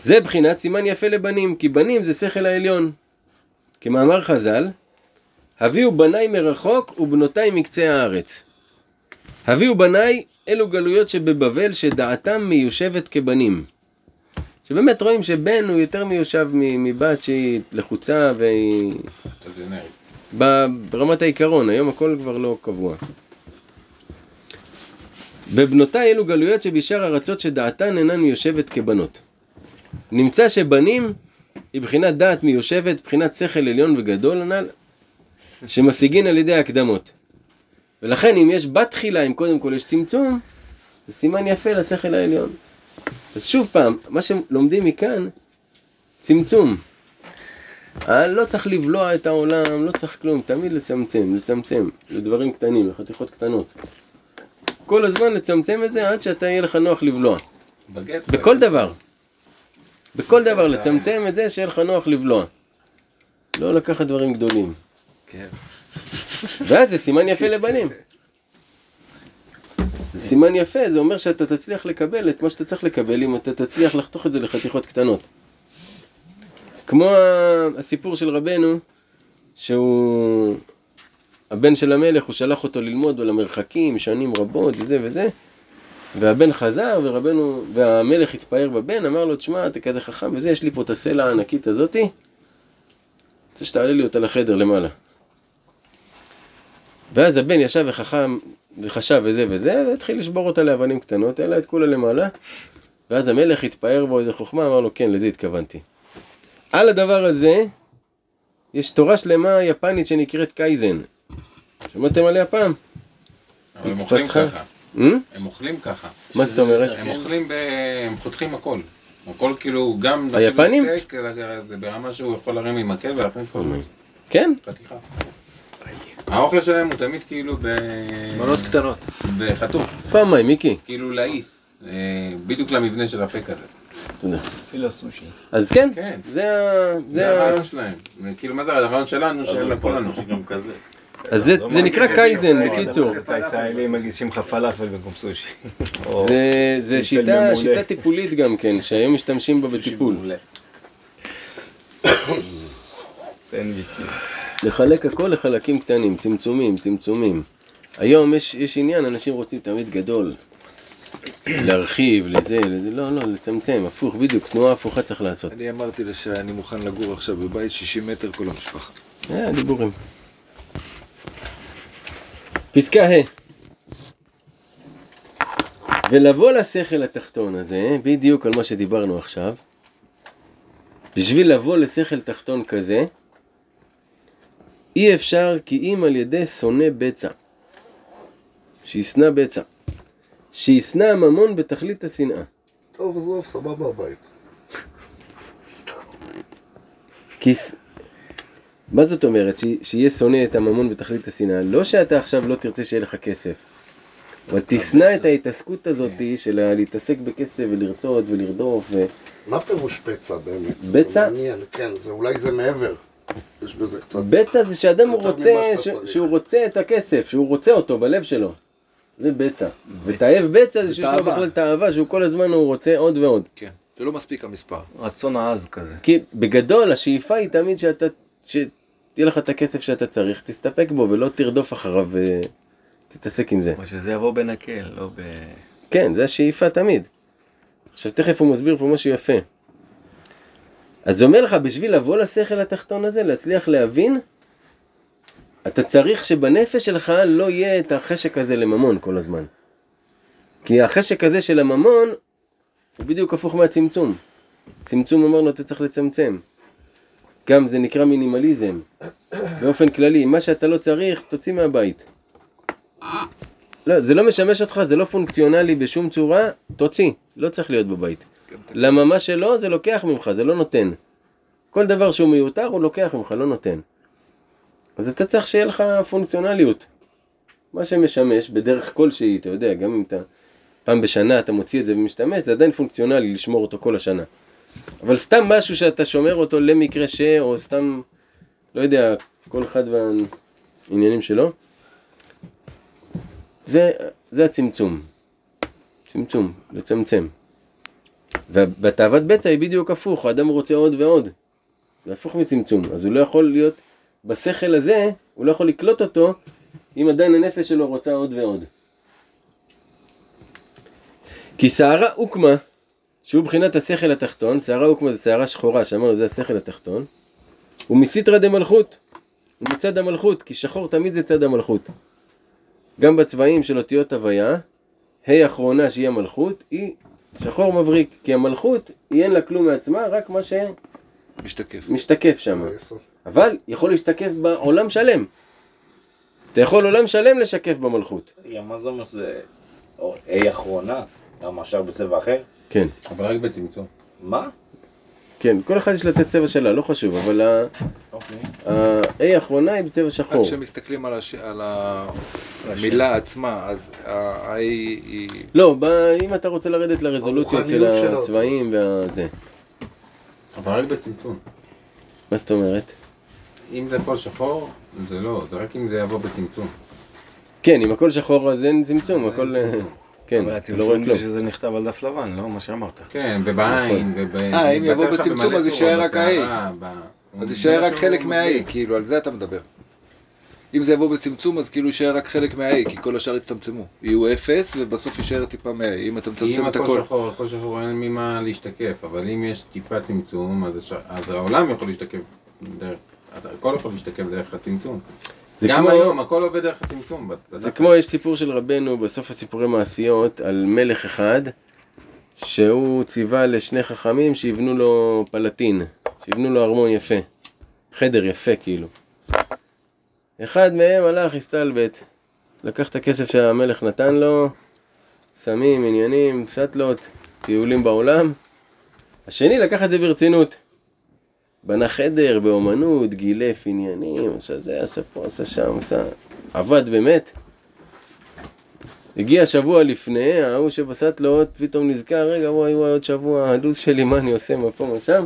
זה בחינת סימן יפה לבנים, כי בנים זה שכל העליון. כמאמר חז"ל, הביאו בניי מרחוק ובנותיי מקצה הארץ. הביאו בניי אלו גלויות שבבבל שדעתם מיושבת כבנים. שבאמת רואים שבן הוא יותר מיושב מ- מבת שהיא לחוצה והיא ברמת העיקרון, היום הכל כבר לא קבוע. בבנותיי אלו גלויות שבשאר ארצות שדעתן אינן מיושבת כבנות. נמצא שבנים היא בחינת דעת מיושבת, בחינת שכל עליון וגדול הנ"ל, שמשיגין על ידי הקדמות. ולכן אם יש בת תחילה, אם קודם כל יש צמצום, זה סימן יפה לשכל העליון. אז שוב פעם, מה שלומדים מכאן, צמצום. אה, לא צריך לבלוע את העולם, לא צריך כלום, תמיד לצמצם, לצמצם, לדברים קטנים, לחתיכות קטנות. כל הזמן לצמצם את זה עד שאתה יהיה לך נוח לבלוע. בגט. בכל דבר. בכל דבר לצמצם את זה שיהיה לך נוח לבלוע. לא לקחת דברים גדולים. כן. ואז זה סימן יפה לבנים. זה סימן יפה, זה אומר שאתה תצליח לקבל את מה שאתה צריך לקבל אם אתה תצליח לחתוך את זה לחתיכות קטנות. כמו הסיפור של רבנו, שהוא... הבן של המלך, הוא שלח אותו ללמוד על המרחקים, שנים רבות, וזה וזה, והבן חזר, ורבנו, והמלך התפאר בבן, אמר לו, תשמע, אתה כזה חכם וזה, יש לי פה את הסלע הענקית הזאתי, רוצה שתעלה לי אותה לחדר למעלה. ואז הבן ישב וחכם, וחשב וזה וזה, והתחיל לשבור אותה לאבנים קטנות, העלה את כולה למעלה, ואז המלך התפאר בו איזה חוכמה, אמר לו, כן, לזה התכוונתי. על הדבר הזה, יש תורה שלמה יפנית שנקראת קייזן. שמעתם עליה פעם? אבל הם אוכלים. ככה. Hmm? הם אוכלים ככה. מה זאת אומרת? הם אוכלים ב... הם חותכים הכל. הכל כאילו, גם... היפנים? זה ברמה שהוא יכול להרים עם מקל ולהכניס לו כן? חתיכה. האוכל שלהם הוא תמיד כאילו ב... מנות קטנות. בחתוך, פעמיים, מיקי. כאילו להעיס. אה, בדיוק למבנה של הפה כזה. תודה. אפילו הסושי. אז כן, כן. זה ה... זה. הרעיון שלהם. כאילו, מה זה הרעיון שלנו, שאין לכולנו. גם כזה. אז זה- זה נקרא קייזן, בקיצור. הישראלים מגישים לך פלאפל במקום סושי. זה- שיטה טיפולית גם כן, שהיום משתמשים בה בטיפול. סנדוויצ'ים. לחלק הכל לחלקים קטנים, צמצומים, צמצומים. היום יש, יש עניין, אנשים רוצים תמיד גדול. להרחיב, לזה, לזה, לא, לא, לצמצם, הפוך, בדיוק, תנועה הפוכה צריך לעשות. אני אמרתי לה שאני מוכן לגור עכשיו בבית 60 מטר כל המשפחה. אה, דיבורים. פסקה ה' ולבוא לשכל התחתון הזה, בדיוק על מה שדיברנו עכשיו, בשביל לבוא לשכל תחתון כזה, אי אפשר כי אם על ידי שונא בצע, שישנא בצע, שישנא הממון בתכלית השנאה. טוב, עזוב, סבבה הבית. כי... ס- מה זאת אומרת? ש... שיהיה שונא את הממון בתכלית השנאה? לא שאתה עכשיו לא תרצה שיהיה לך כסף, אבל תשנא את ההתעסקות הזאת של להתעסק בכסף ולרצות ולרדוף ו... מה פירוש פצע באמת? בצע? כן, זה אולי זה מעבר. יש בזה קצת... בצע זה שאדם רוצה, ש... שהוא רוצה את הכסף, שהוא רוצה אותו בלב שלו. זה בצע. ותאהב בצע זה זה שיש לו. בכלל תאווה שהוא כל הזמן הוא רוצה עוד ועוד. כן. שלא מספיק המספר. רצון העז כזה. כי בגדול השאיפה היא תמיד שאתה, שתהיה לך את הכסף שאתה צריך, תסתפק בו ולא תרדוף אחריו ותתעסק עם זה. אבל שזה יבוא בנקל, לא ב... כן, זה השאיפה תמיד. עכשיו תכף הוא מסביר פה משהו יפה. אז זה אומר לך, בשביל לבוא לשכל התחתון הזה, להצליח להבין, אתה צריך שבנפש שלך לא יהיה את החשק הזה לממון כל הזמן. כי החשק הזה של הממון הוא בדיוק הפוך מהצמצום. צמצום אמרנו אתה צריך לצמצם. גם זה נקרא מינימליזם. באופן כללי, מה שאתה לא צריך, תוציא מהבית. לא, זה לא משמש אותך, זה לא פונקציונלי בשום צורה, תוציא, לא צריך להיות בבית. למה מה שלא, זה לוקח ממך, זה לא נותן. כל דבר שהוא מיותר, הוא לוקח ממך, לא נותן. אז אתה צריך שיהיה לך פונקציונליות. מה שמשמש בדרך כלשהי, אתה יודע, גם אם אתה פעם בשנה אתה מוציא את זה ומשתמש, זה עדיין פונקציונלי לשמור אותו כל השנה. אבל סתם משהו שאתה שומר אותו למקרה ש... או סתם, לא יודע, כל אחד והעניינים שלו. זה, זה הצמצום. צמצום, לצמצם. ובתאוות בצע היא בדיוק הפוך, האדם רוצה עוד ועוד. זה הפוך מצמצום, אז הוא לא יכול להיות, בשכל הזה, הוא לא יכול לקלוט אותו, אם עדיין הנפש שלו רוצה עוד ועוד. כי שערה הוקמה, שהוא בחינת השכל התחתון, שערה הוקמה זה שערה שחורה, שאמרנו זה השכל התחתון, הוא מסיתרא דמלכות, הוא מצד המלכות, כי שחור תמיד זה צד המלכות. גם בצבעים של אותיות הוויה, ה' אחרונה שהיא המלכות, היא שחור מבריק, כי המלכות היא אין לה כלום מעצמה, רק מה משתקף. שמשתקף שם. אבל יכול להשתקף בעולם שלם. אתה יכול עולם שלם לשקף במלכות. מה זה אומר שזה... A אחרונה? למה השאר בצבע אחר? כן, אבל רק בצמצום. מה? כן, כל אחד יש לה את הצבע שלה, לא חשוב, אבל אוקיי. ה-A האחרונה היא בצבע שחור. רק כשמסתכלים על, המילה עצמה, אז ה- היא... לא, אם אתה רוצה לרדת לרזולוציות של. הצבעים והזה. אבל רק בצמצום. מה זאת אומרת? אם זה הכל שחור, זה לא, זה רק אם זה יבוא בצמצום. כן, אם הכל שחור אז אין צמצום, הכל... אה. כן, אבל אתה לא רואה הצמצום כלום. זה שזה נכתב על דף לבן, לא? מה שאמרת. כן, ובעין, וב... אה, אם יבוא בצמצום, אז יישאר רק ה-A. אז יישאר מה רק חלק. מה-A, כאילו, על זה אתה מדבר. אם זה יבוא בצמצום, אז כאילו יישאר רק חלק מה-A, כי כל השאר יצטמצמו. יהיו אפס, ובסוף יישאר טיפה מה-A. אם אתה אם מצמצם את הכל הכל. שחור, הכל שחור אין ממה להשתקף, אבל אם יש טיפה צמצום, אז אז העולם יכול להשתקף דרך, הכל יכול להשתקף דרך הצמצום. זה גם כמו- היום, הכל עובד דרך הצמצום. זה כמו, יש סיפור של רבנו בסוף הסיפורי מעשיות על מלך אחד שהוא ציווה לשני חכמים שיבנו לו פלטין, שיבנו לו ארמון יפה, חדר יפה כאילו. אחד מהם הלך הסתלבט, לקח את הכסף שהמלך נתן לו, סמים, עניינים, סטלות, טיולים בעולם. השני לקח את זה ברצינות. בנה חדר באומנות, גילף עניינים, עשה זה, עשה פה, עשה שם, עשה... עבד באמת. הגיע שבוע לפני, ההוא שבסטלות פתאום נזכר, רגע וואי וואי עוד שבוע, הלו"ז שלי, מה אני עושה, מה פה, מה שם?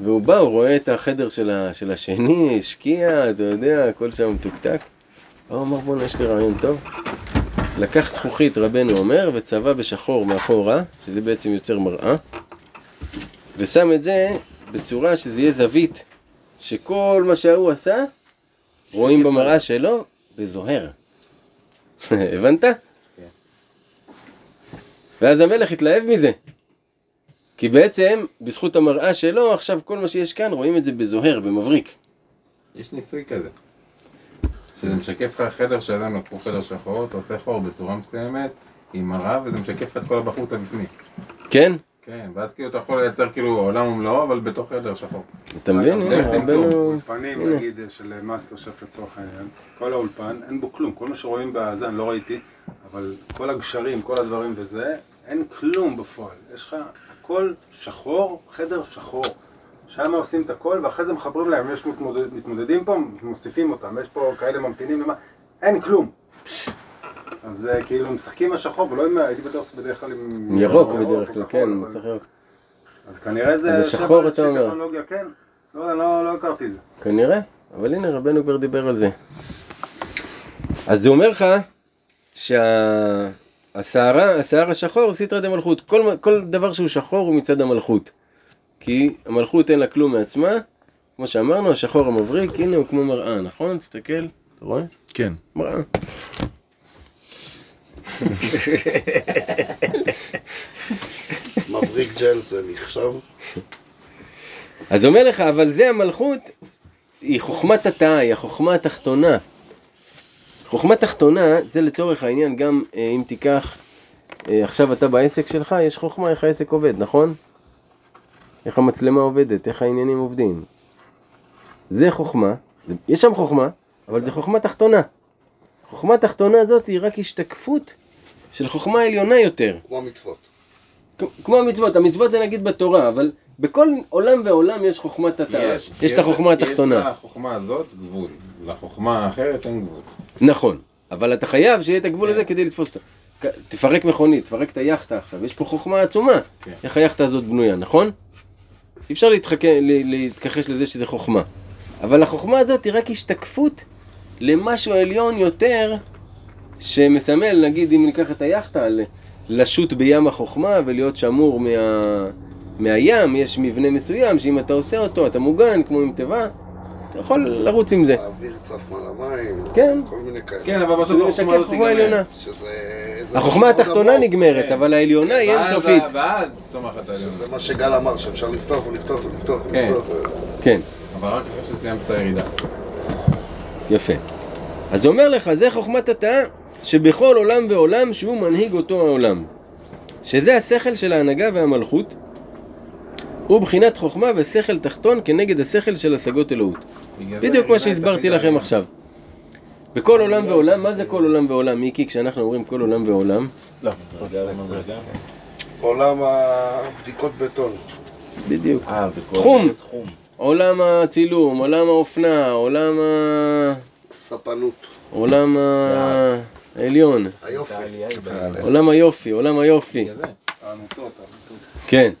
והוא בא, הוא רואה את החדר של, ה, של השני, השקיע, אתה יודע, הכל שם מתוקתק. הוא אמר בואנה, יש לי רעיון טוב. לקח זכוכית, רבנו אומר, וצבע בשחור מאחורה, שזה בעצם יוצר מראה, ושם את זה בצורה שזה יהיה זווית, שכל מה שההוא עשה, רואים במראה שלו, וזוהר. הבנת? ואז המלך התלהב מזה. כי בעצם, בזכות המראה שלו, עכשיו כל מה שיש כאן, רואים את זה בזוהר, במבריק. יש ניסוי כזה. שזה משקף לך חדר שלם, לקחו חדר שחור, אתה עושה חור בצורה מסוימת, עם מראה, וזה משקף לך את כל הבחוץ הבפנים. כן? כן, ואז כאילו אתה יכול לייצר כאילו עולם ומלואו, אבל בתוך חדר שחור. אתה מבין? הנה, צמצום. אולפנים, הנה. נגיד, של מאסטר שף לצורך העניין, כל האולפן, אין בו כלום, כל מה שרואים בזה, אני לא ראיתי, אבל כל הגשרים, כל הדברים וזה, אין כלום בפועל. יש לך הכל שחור, חדר שחור. שם עושים את הכל, ואחרי זה מחברים להם, יש מתמודד, מתמודדים פה, מוסיפים אותם, יש פה כאלה ממתינים למה, אין כלום. אז אה, כאילו משחקים עם השחור, ולא עם, הייתי בטוח בדרך כלל עם ירוק בדרך כלל, כן, אבל- צריך ירוק. אז כנראה זה... אז השחור, שם אתה אומר. טכנולוגיה, כן. לא, לא, לא הכרתי את זה. כנראה, אבל הנה רבנו כבר דיבר על זה. אז זה אומר לך שהשערה, השיער השחור זה סיטרא דמלכות. כל, כל דבר שהוא שחור הוא מצד המלכות. כי המלכות אין לה כלום מעצמה, כמו שאמרנו, השחור המבריק, הנה הוא כמו מראה, נכון? תסתכל, אתה רואה? כן. מראה. מבריק זה נחשב? אז אומר לך, אבל זה המלכות, היא חוכמת התאה, היא החוכמה התחתונה. חוכמה תחתונה, זה לצורך העניין גם אה, אם תיקח, אה, עכשיו אתה בעסק שלך, יש חוכמה איך העסק עובד, נכון? איך המצלמה עובדת, איך העניינים עובדים. זה חוכמה, יש שם חוכמה, אבל זה חוכמה תחתונה. חוכמה תחתונה הזאת היא רק השתקפות של חוכמה עליונה יותר. כמו המצוות. כמו המצוות, המצוות זה נגיד בתורה, אבל בכל עולם ועולם יש חוכמת התאה. יש את החוכמה יש התחתונה. לחוכמה הזאת גבול, לחוכמה האחרת אין גבול. נכון, אבל אתה חייב שיהיה את הגבול הזה כדי לתפוס אותו. תפרק מכונית, תפרק את היאכטה עכשיו, יש פה חוכמה עצומה. כן. איך היאכטה הזאת בנויה, נכון? אי אפשר להתחכ... ל- להתכחש לזה שזה חוכמה. אבל החוכמה הזאת היא רק השתקפות למשהו עליון יותר, שמסמל, נגיד אם ניקח את היאכטה, לשוט בים החוכמה ולהיות שמור מה... מהים, יש מבנה מסוים שאם אתה עושה אותו אתה מוגן כמו עם תיבה, אתה יכול לרוץ עם זה. האוויר צף מעל המים, כן. כל מיני כאלה. כן, אבל בסוף החוכמה. שזה... זה החוכמה התחתונה נגמרת, כן. אבל העליונה היא אינסופית. ואז צומחת העליונה. שזה מה שגל אמר, שאפשר לפתוח ולפתוח ולפתוח כן. ולפתוח. כן, אבל רק אחרי שסיימת את הירידה. יפה. אז הוא אומר לך, זה חוכמת התאה שבכל עולם ועולם שהוא מנהיג אותו העולם. שזה השכל של ההנהגה והמלכות, הוא בחינת חוכמה ושכל תחתון כנגד השכל של השגות אלוהות. בדיוק מה שהסברתי לכם. עכשיו. בכל עולם ועולם, מה זה כל עולם ועולם, מיקי? כשאנחנו אומרים כל עולם ועולם, לא. עולם הבדיקות בטון. בדיוק. אה, תחום. עולם הצילום, עולם האופנה, עולם ה... ספנות. עולם העליון, היופי. עולם היופי, עולם היופי. כן.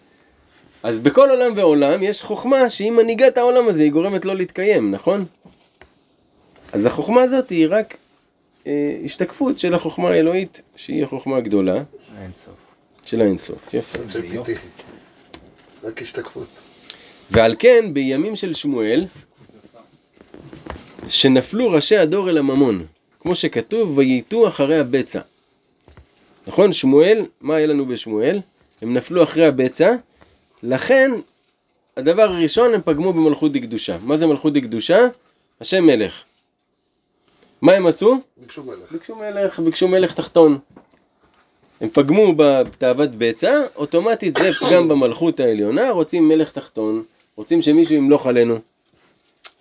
אז בכל עולם ועולם יש חוכמה שהיא מנהיגה את העולם הזה, היא גורמת לו להתקיים, נכון? אז החוכמה הזאת היא רק אה, השתקפות של החוכמה האלוהית, שהיא החוכמה הגדולה, אין סוף. של האינסוף. יפה. רק השתקפות. ועל כן, בימים של שמואל, שנפלו ראשי הדור אל הממון, כמו שכתוב, וייטו אחרי הבצע. נכון? שמואל, מה היה לנו בשמואל? הם נפלו אחרי הבצע, לכן, הדבר הראשון, הם פגמו במלכות דקדושה. מה זה מלכות דקדושה? השם מלך. מה הם עשו? ביקשו מלך. ביקשו מלך, ביקשו מלך תחתון. הם פגמו בתאוות בצע, אוטומטית זה פגם במלכות העליונה, רוצים מלך תחתון, רוצים שמישהו ימלוך עלינו.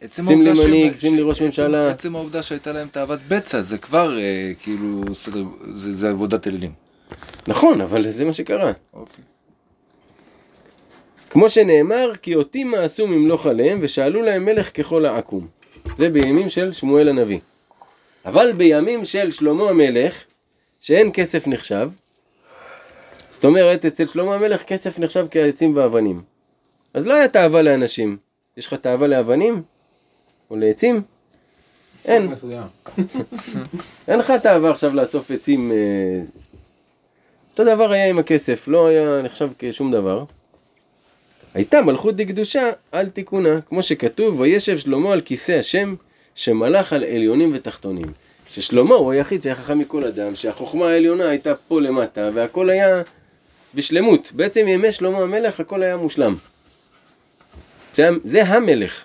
שים לי מנהיג, שים לי ראש ממשלה. עצם העובדה שהייתה להם תאוות בצע, זה כבר אה, כאילו סדר, זה, זה עבודת אלילים. נכון, אבל זה מה שקרה. אוקיי. כמו שנאמר, כי אותי מעשו ממלוך עליהם, ושאלו להם מלך ככל העכו"ם. זה בימים של שמואל הנביא. אבל בימים של שלמה המלך, שאין כסף נחשב, זאת אומרת, אצל שלמה המלך כסף נחשב כעצים ואבנים. אז לא היה תאווה לאנשים. יש לך תאווה לאבנים? או לעצים? אין. אין לך תאווה עכשיו לאסוף עצים. אה, אותו דבר היה עם הכסף, לא היה נחשב כשום דבר. הייתה מלכות דקדושה על תיקונה, כמו שכתוב, וישב שלמה על כיסא השם, שמלך על עליונים ותחתונים. ששלמה הוא היחיד שהיה חכם מכל אדם, שהחוכמה העליונה הייתה פה למטה, והכל היה בשלמות. בעצם ימי שלמה המלך הכל היה מושלם. זה, זה המלך,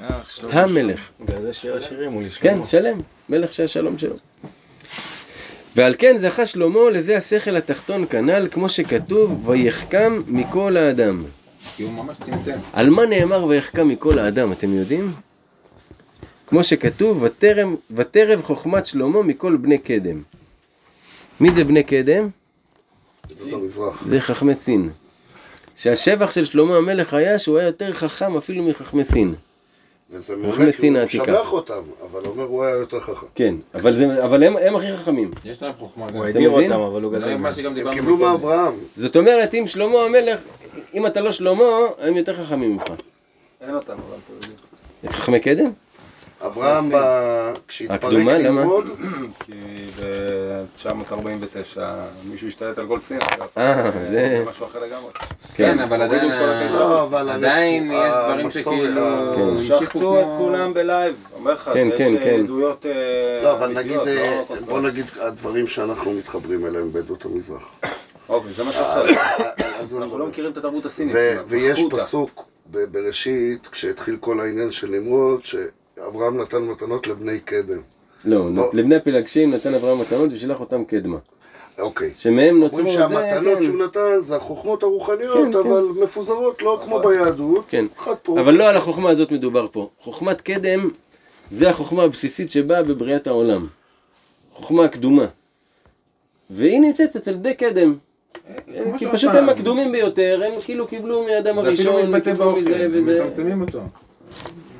אה. המלך. זה שיר השירים הוא לשלמה. כן, שלם, מלך שהשלום שלו. ועל כן זכה שלמה לזה השכל התחתון כנ"ל, כמו שכתוב, ויחכם מכל האדם. כי הוא ממש צמצם. על מה נאמר ויחכם מכל האדם, אתם יודעים? כמו שכתוב, "ותרם- ותרב חוכמת שלמה מכל בני קדם. מי זה בני קדם? זה חכמי סין. שהשבח של שלמה המלך היה שהוא היה יותר חכם אפילו מחכמי סין. וזה מעולה, כי הוא העתיקה. משבח אותם, אבל אומר הוא היה יותר חכם. כן, אבל, זה, אבל הם, הם הכי חכמים. יש להם חוכמה. הוא הדיר? אותם, אבל הוא זה גדל. הם קיבלו. מאברהם. זאת אומרת, אם שלמה המלך, אם אתה לא שלמה, הם יותר חכמים ממך. אין אותם, אבל אתה יודע. את חכמי קדם? אברהם, כשהתפרק הקדומה, למה? ללמוד, כי ב-949 מישהו השתלט על כל סין. אה, זה... משהו אחר לגמרי. כן, אבל עדיין, כל הכסף. לא, אבל עדיין הרפואה, יש דברים המסורת, שכאילו... ה- כן. שחטו את כולם בלייב, אומר לך, כן, יש כן, אה, כן. עדויות אה, לא, אבל נגיד, לא אה. בוא נגיד הדברים שאנחנו מתחברים אליהם בעדות המזרח. אוקיי, זה. אז אני אנחנו לא מכירים את התרבות הסינית. ו- כמעט, ויש. פסוק בראשית, כשהתחיל כל העניין של נמרוד, שאברהם נתן מתנות לבני קדם. לא, לא. לבני הפלגשים נתן אברהם מתנות ושילח אותם קדמה. אוקיי. שמהם נוצרו אומרים שהמתנות כן. שהוא נתן זה החוכמות הרוחניות, כן, כן. אבל מפוזרות, לא כמו ביהדות. כן. אחד פה. אבל לא על החוכמה הזאת מדובר פה. חוכמת קדם זה החוכמה הבסיסית שבאה בבריאת העולם. חוכמה הקדומה. והיא נמצאת אצל בני קדם. כמו כי פשוט הם הקדומים ביותר, הם כאילו קיבלו מאדם זה אפילו הראשון, מתבטא קיבלו באוכל, מזה הם וזה. מצמצמים אותו.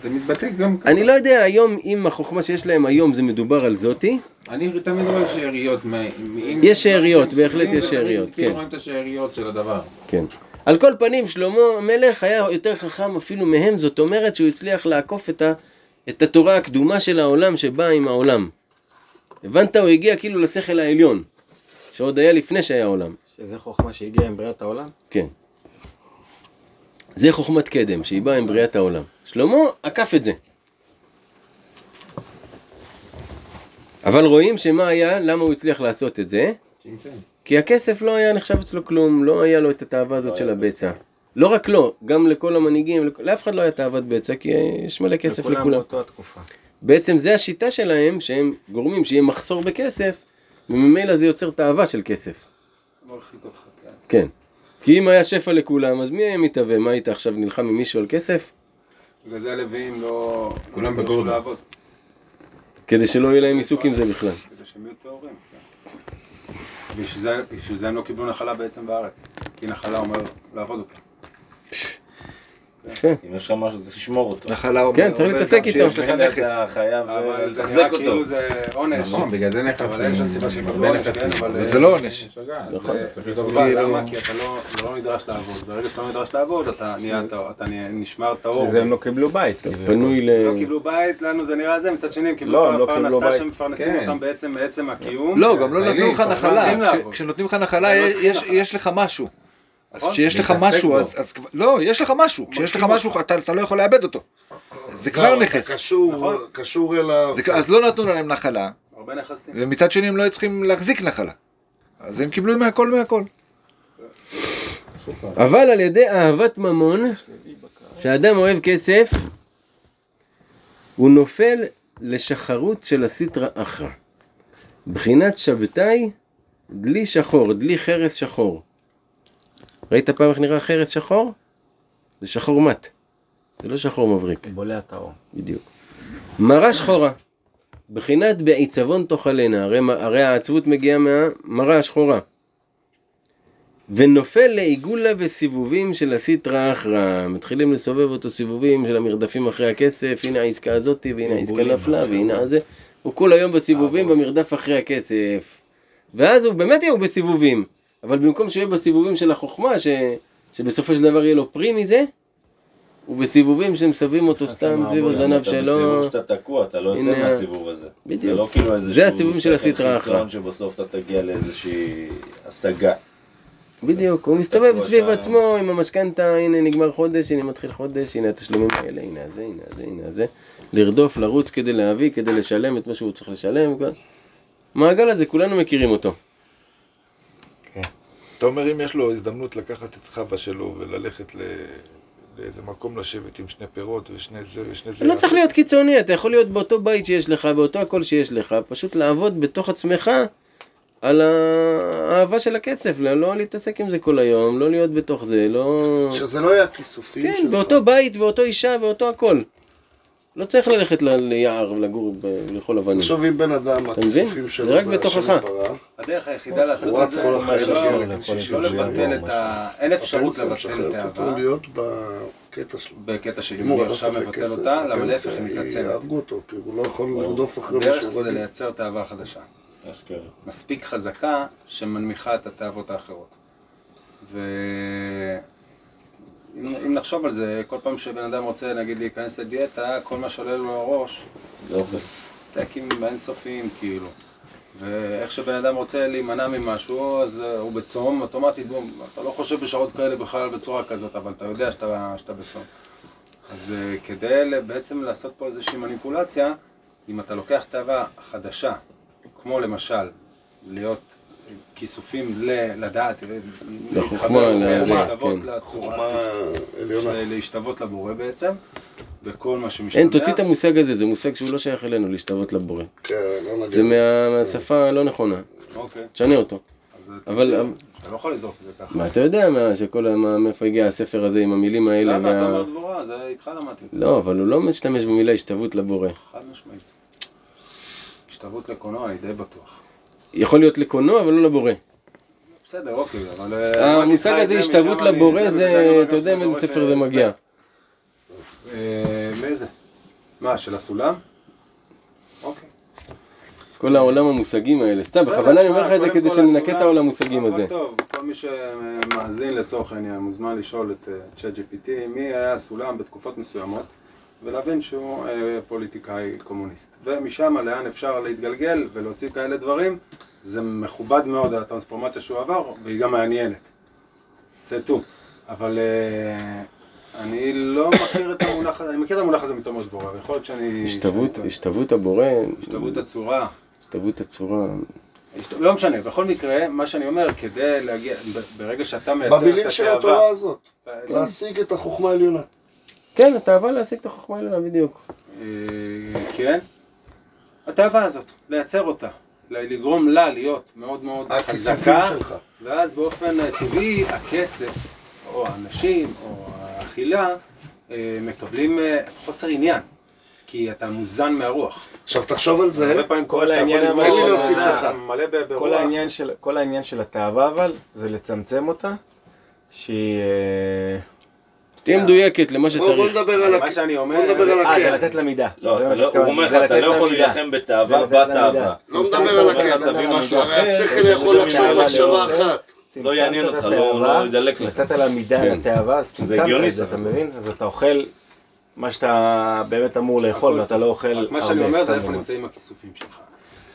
זה מתבטא גם ככה. אני לא יודע היום אם החוכמה שיש להם היום זה מדובר על זאתי, אני תמיד רואה שאריות. יש שאריות, בהחלט יש שאריות, כאילו כן. רואים את השאריות של הדבר. כן. על כל פנים, שלמה המלך היה יותר חכם אפילו מהם, זאת אומרת שהוא הצליח לעקוף את, ה, את התורה הקדומה של העולם שבאה עם העולם. הבנת? הוא הגיע כאילו לשכל העליון, שעוד היה לפני שהיה עולם. שזה חוכמה שהגיעה עם בריאת העולם? כן. זה חוכמת קדם, שהיא באה עם בריאת העולם. שלמה עקף את זה. אבל רואים שמה היה, למה הוא הצליח לעשות את זה? כי הכסף לא היה נחשב אצלו כלום, לא היה לו את התאווה הזאת של הבצע. לא רק לו, גם לכל המנהיגים, לאף אחד לא היה תאוות בצע, כי יש מלא כסף לכולם לכולם. באותה התקופה. בעצם זה השיטה שלהם, שהם גורמים שיהיה מחסור בכסף, וממילא זה יוצר תאווה של כסף. מרחיק אותך, כן. כן. כי אם היה שפע לכולם, אז מי היה מתהווה? מה היית עכשיו נלחם עם מישהו על כסף? בגלל זה הלוויים לא... כולם לא בגורדון. כדי שלא יהיה להם עיסוק עם זה בכלל. כדי שהם יהיו טהורים. כן. בשביל זה- בשביל זה הם לא קיבלו נחלה בעצם בארץ. כי נחלה אומר לעבוד אותה. יפה. אם יש לך משהו, צריך לשמור אותו. נחלה אומר, כן, צריך להתעסק איתו. שיש לך נכס. אתה חייב אבל זה לתחזק אותו. כאילו זה עונש. נכון, בגלל זה אבל נכסים. אין שום סיבה שיקבלו הרבה עונש, כן? אבל... זה לא עונש. נכון. זה אבל כאילו- למה? כי אתה לא לא נדרש לעבוד. ברגע שאתה לא נדרש לעבוד, אתה נשמר טהור. וזה הם לא קיבלו בית. פנוי ל... לא קיבלו בית, לנו זה נראה זה, מצד שני הם קיבלו לא, לא פרנסה. שמפרנסים כן. אותם בעצם מעצם הקיום. לא, גם לא נתנו לך לא נחלה. כשנותנים לך לא נחלה. יש לך משהו. אז נכון. כשיש לך משהו. אז אז כבר- לא, יש לך משהו. כשיש לך משהו, אתה אתה לא יכול לאבד אותו. זה כבר נכס. קשור, נכון. קשור אליו. זה- אז לא נתנו להם נחלה. ומצד שני הם לא צריכים להחזיק נחלה. אז הם קיבלו מהכל מהכל. אבל על ידי אהבת ממון, שאדם אוהב כסף, הוא נופל לשחרות של הסיטרא אחרא. בחינת שבתאי, דלי שחור, דלי חרס שחור. ראית פעם איך נראה חרס שחור? זה שחור מת. זה לא שחור מבריק. בולע טהור. בדיוק. מרה שחורה, בחינת בעיצבון תאכלנה, הרי, הרי העצבות מגיעה מהמרה השחורה. ונופל לעיגולה וסיבובים של הסיטרא אחרא, מתחילים לסובב אותו סיבובים של המרדפים אחרי הכסף, הנה העסקה הזאתי, והנה העסקה נפלה. והנה זה, הוא כל היום בסיבובים במרדף אחרי הכסף. ואז הוא באמת יהיה בסיבובים, אבל במקום שיהיה בסיבובים של החוכמה, ש... שבסופו של דבר יהיה לו פרי מזה, הוא בסיבובים שמסבים אותו סתם סביב הזנב אתה שלו. בסיבוב שאתה תקוע, אתה לא יוצא מהסיבוב הזה. בדיוק. זה לא כאילו איזה זה הסיבובים של הסטרא אחרא. שבסוף אתה תגיע לאיזושהי השגה. בדיוק, הוא מסתובב סביב. עצמו עם המשכנתה, הנה נגמר חודש, הנה מתחיל חודש, הנה התשלומים האלה, הנה זה, הנה זה, הנה זה. לרדוף, לרוץ כדי להביא, כדי לשלם את מה שהוא צריך לשלם. המעגל הזה, כולנו מכירים אותו. אתה אומר, אם יש לו הזדמנות לקחת את חווה שלו וללכת ל... לאיזה מקום לשבת עם שני פירות ושני זה ושני זה. לא צריך להיות קיצוני, אתה יכול להיות באותו בית שיש לך, באותו הכל שיש לך, פשוט לעבוד בתוך עצמך על האהבה של הכסף, לא לא להתעסק עם זה כל היום, לא להיות בתוך זה, לא... שזה לא יהיה הכיסופים כן, שלך. באותו בית, באותו אישה, באותו הכל. לא צריך ללכת ליער ולגור ב- לאכול אבנים. תחשוב אם בן אדם? הכיסופים שלו זה רק זה בתוכך. השם הדרך היחידה לעשות את זה, לא- לא לבטל. את ה... אין אפשרות לבטל תאווה להיות בקטע שלו. בקטע של אם הוא עכשיו מבטל אותה, למה להפך היא מתעצמת. יהרגו אותו, כי הוא לא יכול לרדוף אחרי הדרך משהו זה רגיל. לייצר תאווה חדשה. אשכרה. מספיק חזקה שמנמיכה את התאוות האחרות. ואם אם נחשוב על זה, כל פעם שבן אדם רוצה נגיד להיכנס לדיאטה, כל מה שעולה לו לראש זה סטייקים אינסופיים כאילו. ואיך שבן אדם רוצה להימנע ממשהו, אז אה, הוא בצום, אוטומטית, בום, אתה לא חושב בשעות כאלה בכלל בצורה כזאת, אבל אתה יודע שאתה, שאתה בצום. אז אה, כדי בעצם לעשות פה איזושהי מניפולציה, אם אתה לוקח תאווה חדשה, כמו למשל להיות כיסופים ל- לדעת, לחוכמה, להשתוות כן. להשתוות לבורא בעצם, וכל מה שמשתמע. אין, תוציא את המושג הזה, זה מושג שהוא לא שייך אלינו, להשתוות לבורא. כן, לא נגיד. זה מה- מהשפה הלא נכונה, אוקיי, תשנה אותו. אבל- אתה לא יכול לזרוק את זה ככה. מה אתה יודע מה, שכל, מאיפה הגיע הספר הזה עם המילים האלה? למה אתה אומר דבורה? זה איתך למדתי. לא, אבל הוא לא משתמש במילה השתוות לבורא. חד משמעית. השתוות לקולנוע, אני די בטוח. יכול להיות לקולנוע, אבל לא לבורא. בסדר, אוקיי, אבל... אה, המושג לך את הזה זה, השתוות לבורא, זה- אתה יודע מאיזה ספר זה מגיע. אה, מאיזה? מה, של הסולם? אוקיי. כל העולם המושגים האלה. סתם, בכוונה אני אומר לך את זה כדי שננקה את העולם המושגים הזה. טוב, כל מי שמאזין לצורך העניין מוזמן לשאול את צ'אט GPT מי היה הסולם בתקופות מסוימות ולהבין שהוא אה, פוליטיקאי קומוניסט. ומשם לאן אפשר להתגלגל ולהוציא כאלה דברים, זה מכובד מאוד הטרנספורמציה שהוא עבר והיא גם מעניינת. זה טו. אבל אה, אני לא מכיר את המונח הזה, אני מכיר את המונח הזה מתומוס דבורה, ויכול להיות שאני... השתוות, השתוות הבורא, השתוות הצורה. השתוות הצורה. לא משנה, בכל מקרה, מה שאני אומר, כדי להגיע, ברגע שאתה מייצר את במילים של התאווה, התורה הזאת, אה, להשיג את החוכמה העליונה. כן, התאווה להשיג את החוכמה העליונה, בדיוק. אה, כן, התאווה הזאת, לייצר אותה, לגרום לה להיות מאוד מאוד חזקה. ואז באופן טבעי הכסף, או האנשים, או האכילה, אה, מקבלים אה, חוסר עניין, כי אתה מוזן מהרוח. עכשיו תחשוב על זה, הרבה פעמים העניין העניין של, כל העניין של התאווה אבל, זה לצמצם אותה, שהיא... תהיה מדויקת למה בוא בוא שצריך. נדבר על מה. שאני אומר, בוא נדבר זה- על אה. לתת לה מידה. לא, לא- הוא אומר לך, אתה לא יכול. להילחם בתאווה בתאווה. לא מדבר על הקן, מידה. הרי השכל יכול לחשוב מחשבה. אחת. לא יעניין אותך, לא- לא ידלק לך. נתת לה מידה כן. לתאווה, אז צמצמת את זה, אתה. מבין? אז אתה אוכל מה שאתה באמת אמור לאכול, ואתה. לא אוכל הרבה. מה שאני אומר זה איפה. נמצאים הכיסופים שלך.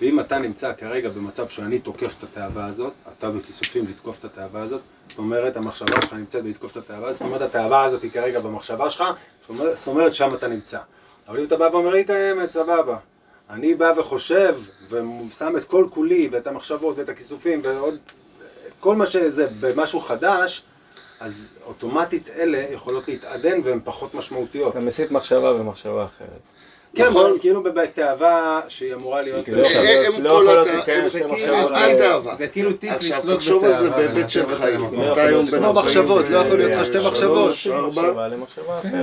ואם אתה נמצא כרגע במצב שאני תוקף את התאווה הזאת, אתה בכיסופים לתקוף את התאווה הזאת, זאת אומרת המחשבה שלך נמצאת בלתקוף את התאווה הזאת, זאת אומרת התאווה הזאת היא כרגע במחשבה שלך, זאת אומרת- שם אתה נמצא. אבל אם אתה בא ואומר היא קיימת, סבבה. אני בא וחושב, ושם את כל כולי, ואת המחשבות, ואת הכיסופים, ועוד, כל מה שזה, במשהו חדש, אז אוטומטית אלה יכולות להתעדן והן פחות משמעותיות. אתה מסיט מחשבה במחשבה אחרת. כן, נכון. אבל כאילו בתאווה שהיא אמורה להיות... כאילו, אה, הם לא כל יכולות הת- להתקיים הם- שתי זה מחשבות. כאילו- אל תאווה. זה כאילו טיפ עכשיו לשלוט תחשוב על זה בתאווה בהיבט של חיים. אותה לא אתה יכול היום בן כמו מחשבות, לא יכול להיות לך שתי מחשבות. שלוש, ארבע. עם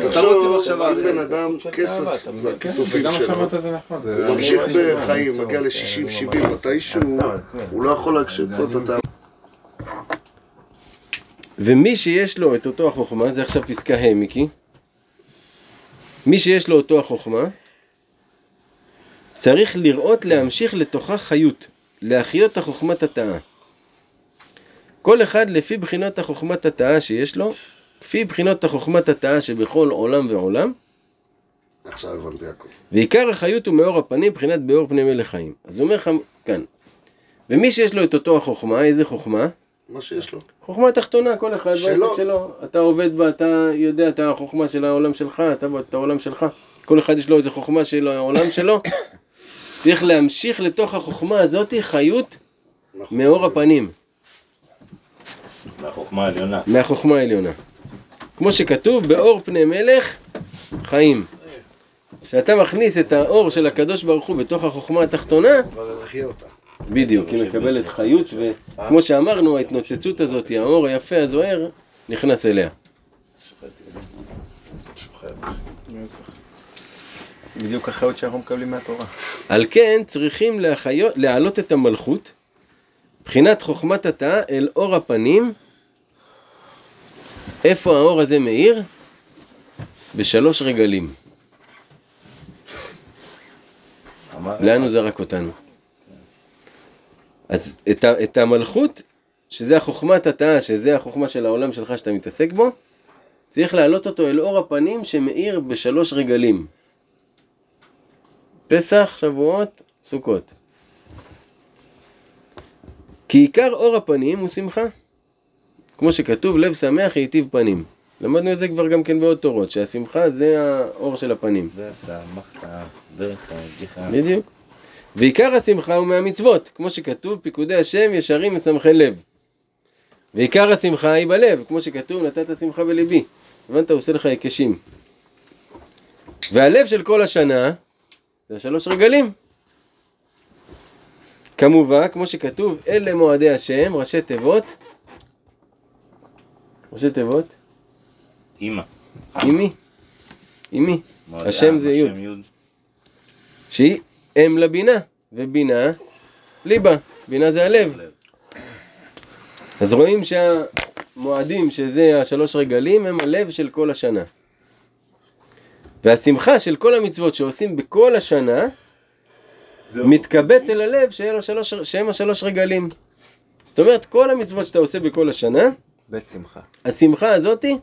תחשוב על בן. אדם, כסף אתה זה? הכיסופים וגם שלו. עכשיו הוא ממשיך לא בחיים, מגיע אני ל-60-70, ממש- מתישהו. הוא לא יכול להקשיב את ה... ומי שיש לו את אותו החוכמה, זה עכשיו פסקה ה' מיקי. מי שיש לו אותו החוכמה, צריך לראות להמשיך לתוכה חיות, להחיות החוכמת התאה. כל אחד לפי בחינות החוכמת התאה שיש לו, כפי בחינות החוכמת התאה שבכל עולם ועולם, עכשיו הבנתי הכל. ועיקר החיות הוא מאור הפנים, מבחינת באור פני מלך חיים. אז הוא אומר לך כאן, ומי שיש לו את אותו החוכמה, איזה חוכמה? מה שיש לו. חוכמה תחתונה, כל אחד שלו. בעסק שלו. אתה עובד בה, אתה יודע את החוכמה של העולם שלך, אתה את העולם שלך. כל אחד יש לו איזה חוכמה של העולם שלו. צריך להמשיך לתוך החוכמה הזאת חיות נכון. מאור הפנים. מהחוכמה העליונה. מהחוכמה העליונה. כמו שכתוב, באור פני מלך חיים. כשאתה מכניס את האור של הקדוש ברוך הוא בתוך החוכמה התחתונה. בדיוק, היא מקבלת חיות, וכמו שאמרנו, ההתנוצצות הזאת, האור היפה הזוהר, נכנס אליה. בדיוק החיות שאנחנו מקבלים מהתורה. על כן צריכים להחיות, להעלות את המלכות, מבחינת חוכמת התא, אל אור הפנים. איפה האור הזה מאיר? בשלוש רגלים. לאן הוא זרק אותנו? אז את, ה, את המלכות, שזה החוכמת התא, שזה החוכמה של העולם שלך שאתה מתעסק בו, צריך להעלות אותו אל אור הפנים שמאיר בשלוש רגלים. פסח, שבועות, סוכות. כי עיקר אור הפנים הוא שמחה. כמו שכתוב, לב שמח ייטיב פנים. למדנו את זה כבר גם כן בעוד תורות, שהשמחה זה האור של הפנים. ושמחת בחגיך. בדיוק. ועיקר השמחה הוא מהמצוות, כמו שכתוב, פיקודי השם ישרים משמחי לב. ועיקר השמחה היא בלב, כמו שכתוב, נתת שמחה בליבי. הבנת? הוא עושה לך היקשים. והלב של כל השנה, זה שלוש רגלים. כמובן, כמו שכתוב, אלה מועדי השם, ראשי תיבות. ראשי תיבות? אימא. אימי. אימי. מועדי השם זה יוד. שהיא אם לבינה, ובינה ליבה, בינה זה הלב. לב. אז רואים שהמועדים, שזה השלוש רגלים, הם הלב של כל השנה. והשמחה של כל המצוות שעושים בכל השנה, מתקבץ אל הלב שהם השלוש, שהם השלוש רגלים. זאת אומרת, כל המצוות שאתה עושה בכל השנה, בשמחה. השמחה הזאתי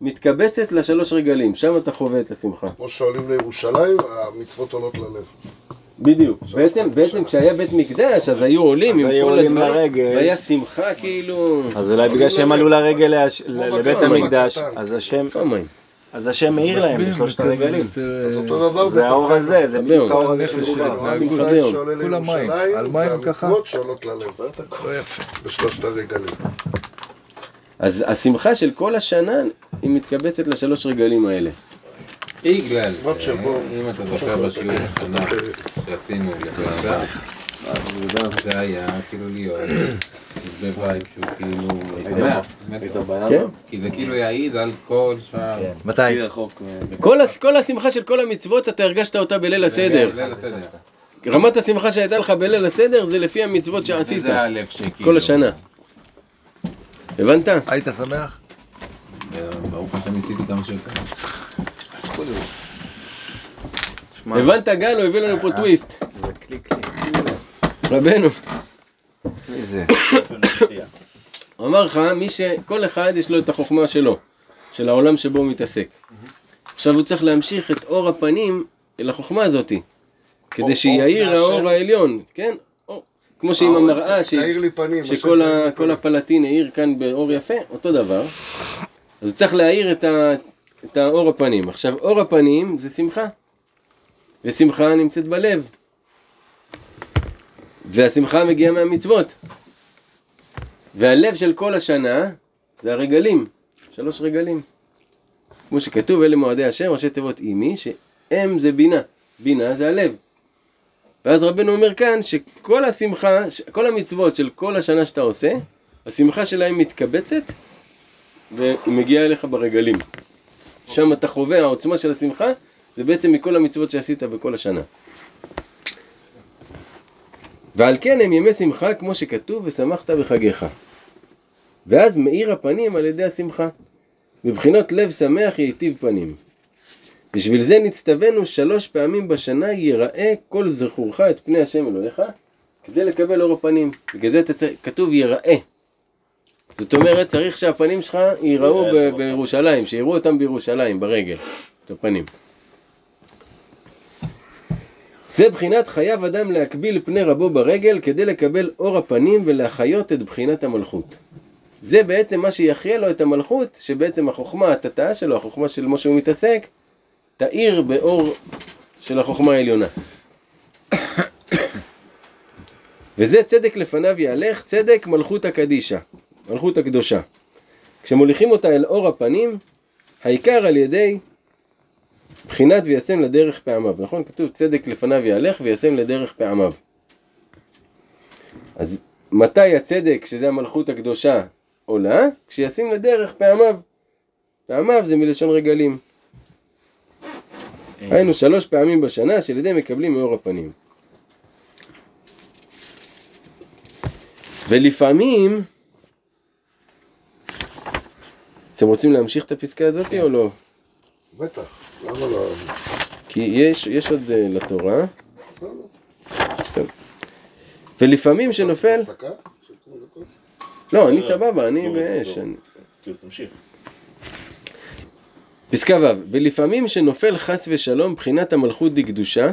מתקבצת לשלוש רגלים, שם אתה חווה את השמחה. כמו שעולים לירושלים, המצוות עולות ללב. בדיוק. בעצם, בעצם כשהיה בית מקדש, אז היו עולים עם היו כל הדברים. והיה שמחה כאילו... אז אולי בגלל שהם עלו לרגל לבית המקדש. אז השם? אז השם מאיר להם בשלושת הרגלים. אז אותו דבר זה האור. הזה, זה בדיוק האור הזה של. רובם. עם ישראל. שעולה. לירושלים, זה? המצוות שעולות ללב. לא. בשלושת הרגלים. אז השמחה של כל השנה היא מתקבצת לשלוש רגלים האלה. שבו. אם אתה זוכר בשיעור השנה שעשינו לפרסה, זה היה כאילו להיות בבית שהוא כאילו כן? כי זה כאילו יעיד על כל שאר. מתי? כל, הס- כל השמחה של כל המצוות אתה הרגשת אותה בליל הסדר. רמת השמחה שהייתה לך בליל הסדר זה לפי המצוות שעשית זה הלב שכאילו. כל השנה. הבנת? היית שמח? ברוך השם ניסיתי כמה שיותר. הבנת גל? הוא הביא לנו פה טוויסט. זה כלי כלי. רבנו. מי זה? באופן מפתיע. הוא אמר לך, מי ש... כל אחד יש לו את החוכמה שלו, של העולם שבו הוא מתעסק. עכשיו הוא צריך להמשיך את אור הפנים אל החוכמה הזאתי, כדי שיאיר אור האור. העליון, כן? כמו שעם המראה, ש- פנים. שכל ה- כל. הפלטין האיר כאן באור יפה, אותו דבר. אז הוא צריך להאיר את, ה... את האור הפנים. עכשיו, אור הפנים זה שמחה, ושמחה נמצאת בלב. והשמחה מגיעה מהמצוות. והלב של כל השנה זה הרגלים, שלוש רגלים. כמו שכתוב, אלה מועדי השם, ראשי תיבות אימי, שאם זה בינה, בינה זה הלב. ואז רבנו אומר כאן שכל השמחה, כל המצוות של כל השנה שאתה עושה, השמחה שלהם מתקבצת והיא מגיעה אליך ברגלים. שם אתה חווה, העוצמה של השמחה זה בעצם מכל המצוות שעשית בכל השנה. ועל כן הם ימי שמחה כמו שכתוב ושמחת בחגיך. ואז מאיר הפנים על ידי השמחה. מבחינות לב שמח ייטיב פנים. בשביל זה נצטווינו שלוש פעמים בשנה יראה כל זכורך את פני השם אלוהיך כדי לקבל אור הפנים. בגלל זה צריך- כתוב יראה. זאת אומרת צריך שהפנים שלך ייראו ב- בירושלים, שיראו אותם בירושלים, ברגל, את הפנים. זה בחינת חייב אדם להקביל פני רבו ברגל כדי לקבל אור הפנים ולהחיות את בחינת המלכות. זה בעצם מה שיחיה לו את המלכות, שבעצם החוכמה, התתאה שלו, החוכמה של מה שהוא מתעסק, תאיר באור של החוכמה העליונה. וזה צדק לפניו יהלך, צדק מלכות הקדישה. מלכות הקדושה. כשמוליכים אותה אל אור הפנים, העיקר על ידי בחינת וישם לדרך פעמיו, נכון? כתוב צדק לפניו יהלך וישם לדרך פעמיו. אז מתי הצדק, שזה המלכות הקדושה, עולה? כשישים לדרך פעמיו. פעמיו זה מלשון רגלים. היינו שלוש פעמים בשנה שעל ידי מקבלים מאור הפנים. ולפעמים, אתם רוצים להמשיך את הפסקה הזאת או לא? בטח, למה לא? כי יש, יש עוד uh, לתורה. טוב. ולפעמים שנופל... לא, אני סבבה, אני באש. אני- כאילו. פסקה ו' ולפעמים שנופל חס ושלום בחינת המלכות דקדושה,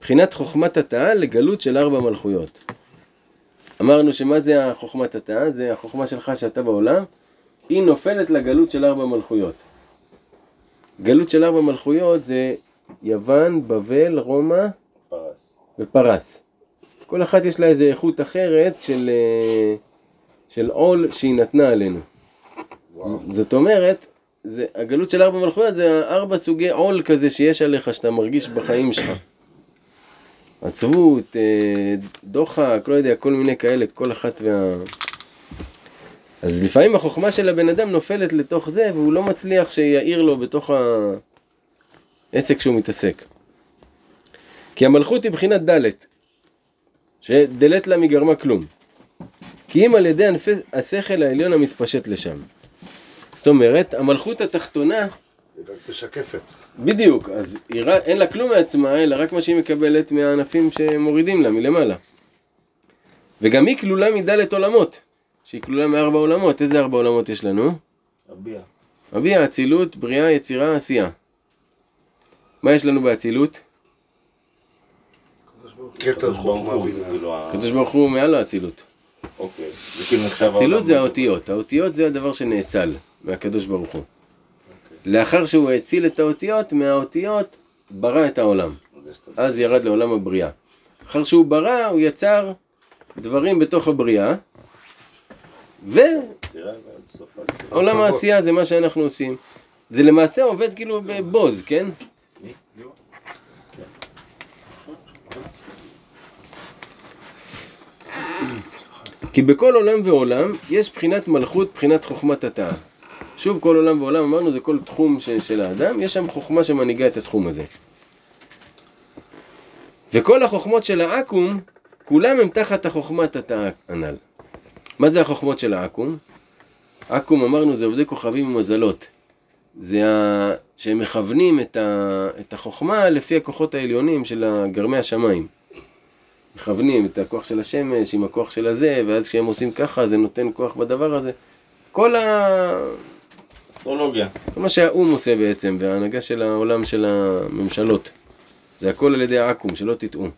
בחינת חוכמת התאה לגלות של ארבע מלכויות. אמרנו שמה זה החוכמת התאה? זה החוכמה שלך שאתה בעולם, היא נופלת לגלות של ארבע מלכויות. גלות של ארבע מלכויות זה יוון, בבל, רומא פרס. ופרס. כל אחת יש לה איזה איכות אחרת של, אה, של עול שהיא נתנה עלינו. זאת אומרת, זה, הגלות של ארבע מלכויות זה ארבע סוגי עול כזה שיש עליך שאתה מרגיש בחיים שלך. עצבות, אה, דוחק, לא יודע, כל מיני כאלה, כל אחת וה... אז לפעמים החוכמה של הבן אדם נופלת לתוך זה והוא לא מצליח שיעיר לו בתוך העסק שהוא מתעסק. כי המלכות היא בחינת ד' שדלת לה מגרמה כלום. כי אם על ידי ענפי השכל העליון המתפשט לשם. זאת אומרת, המלכות התחתונה, היא רק משקפת. בדיוק, אז היא אין לה כלום מעצמה, אלא רק מה שהיא מקבלת מהענפים שמורידים לה מלמעלה. וגם היא כלולה מדלת עולמות, שהיא כלולה מארבע עולמות. איזה ארבע עולמות יש לנו? הביע. הביאה, אצילות, בריאה, יצירה, עשייה. מה יש לנו באצילות? בינה. כאילו, הקדוש ברוך הוא מעל האצילות. אוקיי. כאילו. אצילות זה. האותיות, האותיות זה הדבר שנאצל מהקדוש ברוך הוא. לאחר שהוא האציל את האותיות, מהאותיות ברא את העולם. אז ירד לעולם הבריאה. אחר שהוא ברא, הוא יצר דברים בתוך הבריאה, ועולם העשייה. העשייה זה מה שאנחנו עושים. זה למעשה עובד כאילו בבוז, כן? כי בכל עולם ועולם יש בחינת מלכות, בחינת חוכמת התאה. שוב, כל עולם ועולם, אמרנו, זה כל תחום ש- של האדם, יש שם חוכמה שמנהיגה את התחום הזה. וכל החוכמות של העכו"ם, כולם הם תחת החוכמת התאה הנ"ל. מה זה החוכמות של העכו"ם? עכו"ם אמרנו זה עובדי כוכבים ומזלות. זה ה... שהם מכוונים את, ה... את החוכמה לפי הכוחות העליונים של גרמי השמיים. מכוונים את הכוח של השמש עם הכוח של הזה, ואז כשהם עושים ככה זה נותן כוח בדבר הזה. כל, ה... אסטרולוגיה. כל מה שהאו"ם עושה בעצם, וההנהגה של העולם של הממשלות. זה הכל על ידי העכו"ם, שלא תטעו.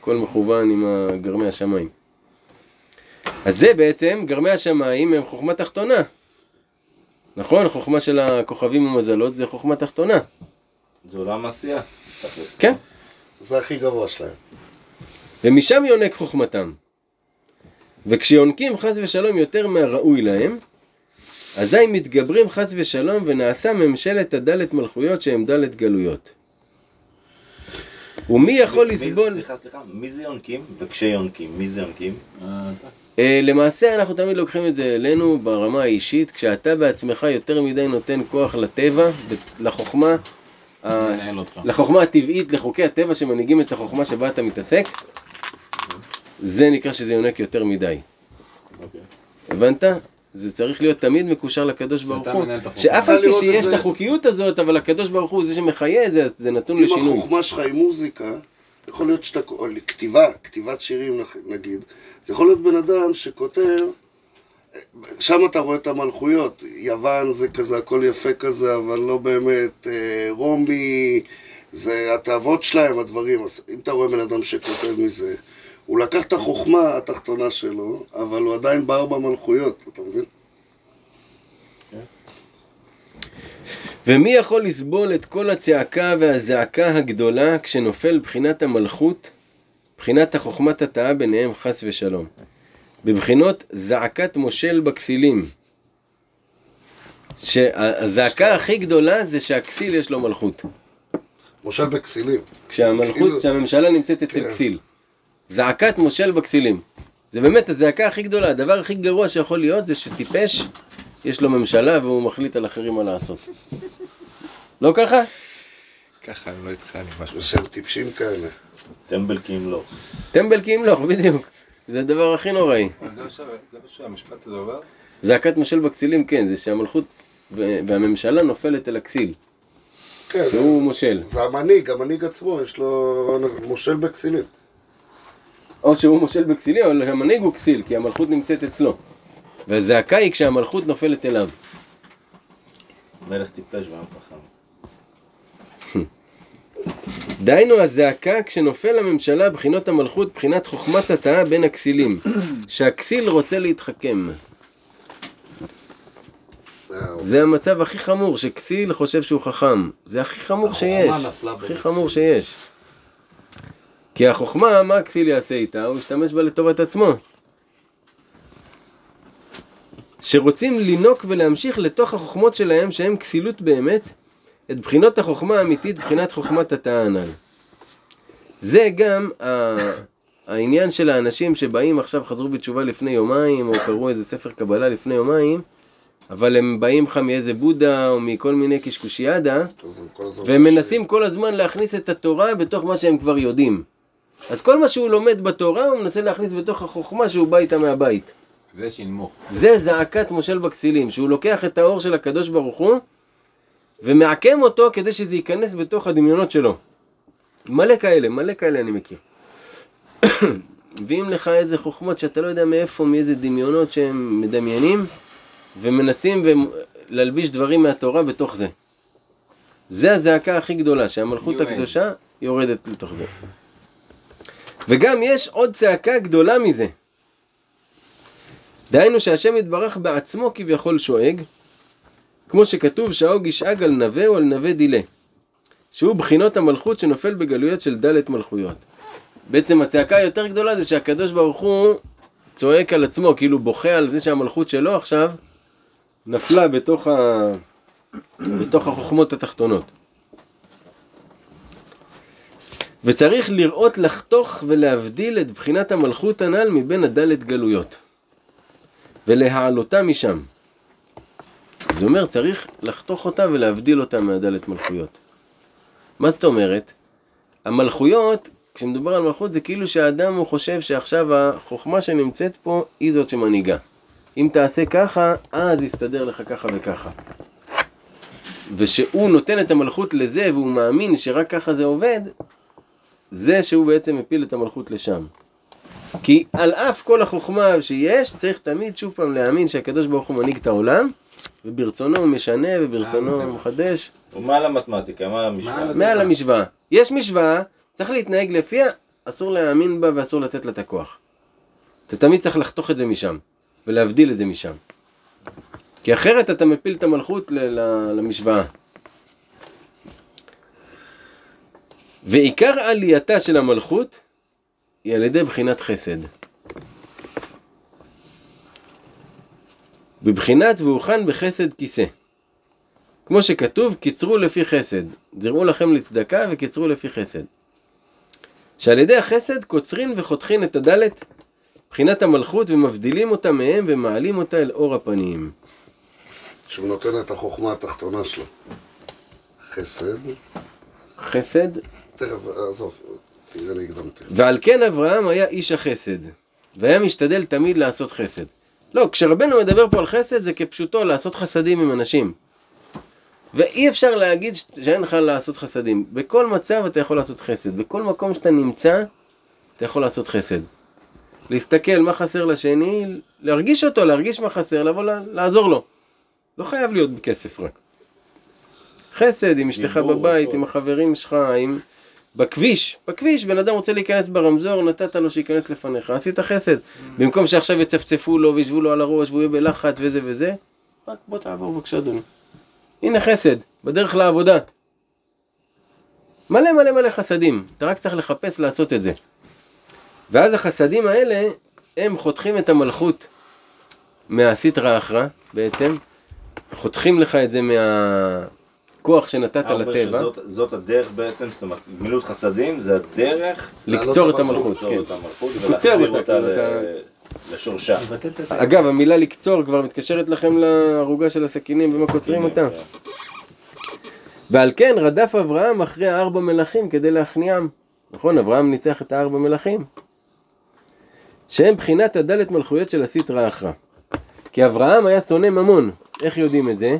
הכל מכוון עם גרמי השמיים. אז זה בעצם, גרמי השמיים הם חוכמה תחתונה. נכון? החוכמה של הכוכבים ומזלות זה חוכמה תחתונה. זה עולם עשייה. כן. זה הכי גבוה שלהם. ומשם יונק חוכמתם. וכשיונקים חס ושלום יותר מהראוי להם, אזי מתגברים חס ושלום ונעשה ממשלת הדלת מלכויות שהם דלת גלויות. ומי יכול מי- לסבול? סליחה, סליחה. מי זה יונקים? וכשיונקים, מי זה יונקים? אה, למעשה אנחנו תמיד לוקחים את זה אלינו ברמה האישית, כשאתה בעצמך יותר מדי נותן כוח לטבע, לחוכמה, ה-. לחוכמה הטבעית, לחוקי הטבע שמנהיגים את החוכמה שבה אתה מתעסק, זה נקרא שזה יונק יותר מדי. אוקיי. הבנת? זה צריך להיות תמיד מקושר לקדוש ברוך הוא. שאף על פי שיש את החוקיות הזאת, אבל הקדוש ברוך הוא זה שמחיה את זה, זה נתון אם לשינוי. החוכמה שלך היא מוזיקה, יכול להיות שאתה, או כתיבה, כתיבת שירים נגיד, זה יכול להיות בן אדם שכותב, שם אתה רואה את המלכויות, יוון זה כזה, הכל יפה כזה, אבל לא באמת, אה, רומי, זה התאוות שלהם, הדברים, אז אם אתה רואה בן אדם שכותב מזה, הוא לקח את החוכמה התחתונה שלו, אבל הוא עדיין בארבע מלכויות, אתה מבין? ומי יכול לסבול את כל הצעקה והזעקה הגדולה כשנופל בחינת המלכות, בחינת החוכמת התאה ביניהם חס ושלום. בבחינות זעקת מושל בכסילים. שהזעקה הכי גדולה זה שהכסיל יש לו מלכות. מושל בכסילים. כשהמלכות, כאילו- כשהממשלה נמצאת אצל כן. כסיל. זעקת מושל בכסילים. זה באמת הזעקה הכי גדולה, הדבר הכי גרוע שיכול להיות זה שטיפש, יש לו ממשלה והוא מחליט על אחרים מה לעשות. לא ככה? ככה, אני לא איתך, אני משהו. שהם טיפשים כאלה. טמבל כי אם לא. טמבל כי ימלוך, בדיוק. זה הדבר הכי נוראי. זה מה מה שהמשפט הזה אומר? זעקת מושל בכסילים, כן, זה שהמלכות והממשלה נופלת אל הכסיל, כן, שהוא מושל. זה המנהיג, המנהיג עצמו, יש לו מושל בכסילים. או שהוא מושל בכסילים, אבל המנהיג הוא כסיל, כי המלכות נמצאת אצלו. והזעקה היא כשהמלכות נופלת אליו. מלך טיפש ועם חכם. דהיינו הזעקה כשנופל לממשלה בחינות המלכות, בחינת חוכמת התאה בין הכסילים. שהכסיל רוצה להתחכם. זה המצב הכי חמור, שכסיל חושב שהוא חכם. זה הכי חמור שיש. הכי. חמור שיש. כי החוכמה, מה הכסיל יעשה איתה? הוא ישתמש בה לטובת עצמו. שרוצים לינוק ולהמשיך לתוך החוכמות שלהם, שהם כסילות באמת, את בחינות החוכמה האמיתית, בחינת חוכמת התאה הנ"ל. זה גם. העניין של האנשים שבאים עכשיו, חזרו בתשובה לפני יומיים, או קראו איזה ספר קבלה לפני יומיים, אבל הם באים לך מאיזה בודה, או מכל מיני קשקושיאדה, והם מנסים כל הזמן להכניס את התורה בתוך מה שהם כבר יודעים. אז כל מה שהוא לומד בתורה, הוא מנסה להכניס בתוך החוכמה שהוא בא איתה מהבית. זה שינמוך. זה זעקת מושל בכסילים, שהוא לוקח את האור של הקדוש ברוך הוא ומעקם אותו כדי שזה ייכנס בתוך הדמיונות שלו. מלא כאלה, מלא כאלה אני מכיר. מביאים לך איזה חוכמות שאתה לא יודע מאיפה, מאיזה דמיונות שהם מדמיינים, ומנסים להלביש דברים מהתורה בתוך זה. זה הזעקה הכי גדולה, שהמלכות. הקדושה יורדת לתוך זה. וגם יש עוד צעקה גדולה מזה. דהיינו שהשם יתברך בעצמו כביכול שואג, כמו שכתוב שההוג ישאג על נווה או על נווה דילה, שהוא בחינות המלכות שנופל בגלויות של דלת מלכויות. בעצם הצעקה היותר גדולה זה שהקדוש ברוך הוא צועק על עצמו, כאילו בוכה על זה שהמלכות שלו עכשיו נפלה בתוך, ה... בתוך החוכמות התחתונות. וצריך לראות לחתוך ולהבדיל את בחינת המלכות הנ"ל מבין הדלת גלויות. ולהעלותה משם. זה אומר, צריך לחתוך אותה ולהבדיל אותה מהדלת מלכויות. מה זאת אומרת? המלכויות, כשמדובר על מלכות, זה כאילו שהאדם הוא חושב שעכשיו החוכמה שנמצאת פה היא זאת שמנהיגה. אם תעשה ככה, אז יסתדר לך ככה וככה. ושהוא נותן את המלכות לזה והוא מאמין שרק ככה זה עובד, זה שהוא בעצם מפיל את המלכות לשם. כי על אף כל החוכמה שיש, צריך תמיד שוב פעם להאמין שהקדוש ברוך הוא מנהיג את העולם, וברצונו הוא משנה וברצונו הוא מחדש, הוא מעל המתמטיקה, מעל המשוואה. מעל המשוואה. יש משוואה, צריך להתנהג לפיה, אסור להאמין בה ואסור לתת לה את הכוח. אתה תמיד צריך לחתוך את זה משם, ולהבדיל את זה משם. כי אחרת אתה מפיל את המלכות למשוואה. ועיקר עלייתה של המלכות היא על ידי בחינת חסד. בבחינת והוכן בחסד כיסא. כמו שכתוב, קיצרו לפי חסד. זרעו לכם לצדקה וקיצרו לפי חסד. שעל ידי החסד קוצרין וחותכין את הדלת, בחינת המלכות, ומבדילים אותה מהם ומעלים אותה אל אור הפנים. שהוא נותן את החוכמה התחתונה שלו. חסד, חסד, תכף, עזוב. ועל כן אברהם היה איש החסד, והיה משתדל תמיד לעשות חסד. לא, כשרבנו מדבר פה על חסד זה כפשוטו לעשות חסדים עם אנשים. ואי אפשר להגיד ש- שאין לך לעשות חסדים. בכל מצב אתה יכול לעשות חסד. בכל מקום שאתה נמצא, אתה יכול לעשות חסד. להסתכל מה חסר לשני, להרגיש אותו, להרגיש מה חסר, לבוא לעזור לו. לא חייב להיות בכסף רק. חסד עם אשתך בבית. עם החברים שלך, עם... בכביש, בכביש, בן אדם רוצה להיכנס ברמזור, נתת לו שייכנס לפניך, עשית חסד. במקום שעכשיו יצפצפו לו וישבו לו על הראש והוא יהיה בלחץ וזה וזה, רק בוא תעבור בבקשה אדוני. הנה חסד, בדרך לעבודה. מלא מלא מלא חסדים, אתה רק צריך לחפש לעשות את זה. ואז החסדים האלה הם חותכים את המלכות מהסטרא אחרא בעצם, חותכים לך את זה מהכוח שנתת ארבע לטבע, שזאת- זאת הדרך בעצם, זאת אומרת, גמילות חסדים זה הדרך לקצור את המלכות, כן. את המלכות ולהחזיר אותה, אתה- לשורשה. אגב, המילה לקצור כבר מתקשרת לכם לערוגה של הסכינים ומה קוצרים אותה. ועל כן רדף אברהם אחרי הארבע מלכים כדי להכניעם. נכון, אברהם ניצח את הארבע מלכים. שהם בחינת הדלת מלכויות של הסטרא אחרא. כי אברהם היה שונא ממון. איך יודעים את זה?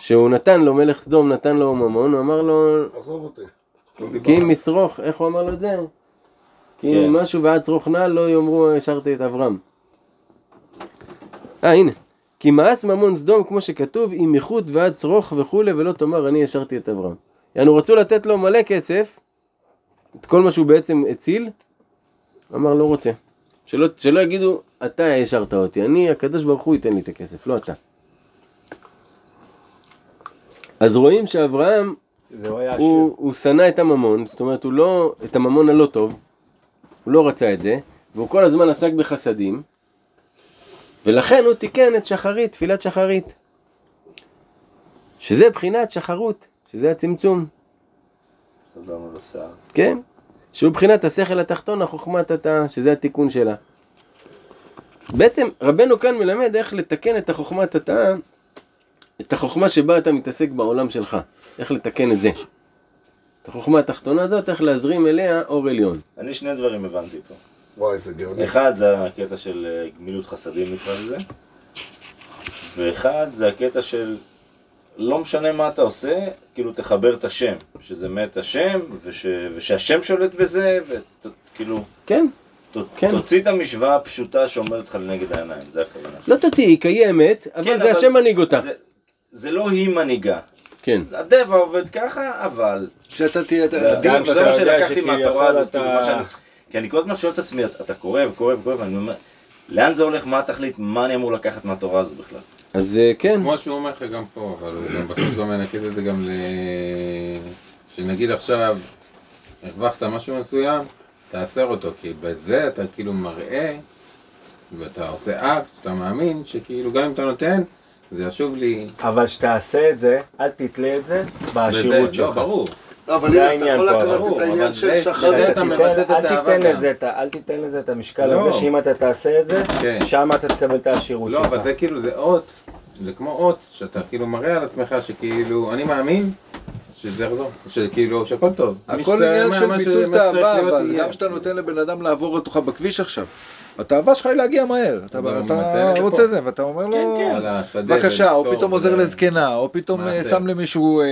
שהוא נתן לו, מלך סדום נתן לו ממון, הוא אמר לו, עזוב אותי. כי אם משרוך, איך הוא אמר לו את זה? כי אם כן. משהו ועד שרוך נעל לא יאמרו השארתי את אברהם. אה הנה, כי מאס ממון סדום כמו שכתוב אם איכות ועד שרוך וכולי ולא תאמר אני השארתי את אברהם. יענו רצו לתת לו מלא כסף, את כל מה שהוא בעצם הציל, אמר לא רוצה. שלא, שלא יגידו אתה השארת אותי, אני הקדוש ברוך הוא ייתן לי את הכסף, לא אתה. אז רואים שאברהם השיר. הוא, הוא שנא את הממון, זאת אומרת הוא לא, את הממון הלא טוב, הוא לא רצה את זה, והוא כל הזמן עסק בחסדים, ולכן הוא תיקן את שחרית, תפילת שחרית. שזה בחינת שחרות, שזה הצמצום, חזרנו לשיער. כן? שהוא בחינת השכל התחתון, החוכמת התא, שזה התיקון שלה. בעצם רבנו כאן מלמד איך לתקן את החוכמת התא, את החוכמה שבה אתה מתעסק בעולם שלך, איך לתקן את זה. את החוכמה התחתונה הזאת, איך להזרים אליה אור עליון. אני שני דברים הבנתי פה. וואי, זה גאוני. אחד זה הקטע של אה, גמילות חסדים נקרא לזה, ואחד זה הקטע של לא משנה מה אתה עושה, כאילו תחבר את השם, שזה מת השם, וש, ושהשם שולט בזה, וכאילו, כן? ת, כן. תוציא את המשוואה הפשוטה שעומדת לך לנגד העיניים, זה הכוונה. לא תוציא, היא קיימת, אבל כן, זה אבל השם מנהיג אותה. זה, זה לא היא מנהיגה. כן. הטבע עובד ככה, אבל... שאתה תהיה... אני זה מה שלקחתי מהתורה הזאת, אתה- כאילו, מה שאני... כי אני כל הזמן שואל את עצמי, אתה קורא וקורא וקורא, ואני אומר, לאן זה הולך, מה התכלית, מה אני אמור לקחת מהתורה הזאת בכלל? אז אה, כן, כמו שהוא אומר לך גם פה, אבל גם בסוף גם מנקד את זה גם ל... שנגיד עכשיו הרווחת משהו מסוים, תאסר אותו, כי בזה אתה כאילו מראה, ואתה עושה אקט, שאתה מאמין, שכאילו גם אם אתה נותן, זה ישוב לי... אבל שתעשה את זה, אל תתלה את זה בעשירות בזה, לא, שלך. ברור. לא, אבל אם אתה יכול ברור, את העניין של את אל תיתן. לזה את ה- אל תיתן לזה את המשקל לא. הזה, שאם אתה תעשה את זה, כן. שם אתה תקבל את העשירות לא, שלך. אבל זה כאילו, זה אות, זה כמו אות, שאתה כאילו מראה על עצמך שכאילו, אני מאמין שזה יחזור, שכאילו, שהכל טוב. הכל שאתה- עניין של ביטול תאווה, אבל. גם כשאתה נותן לבן אדם לעבור אותך בכביש עכשיו. התאווה שלך היא להגיע מהר. אתה אתה רוצה. זה, ואתה אומר לו, על השדה בבקשה, או פתאום עוזר לזקנה, או פתאום אה, מעשה. שם למישהו אה,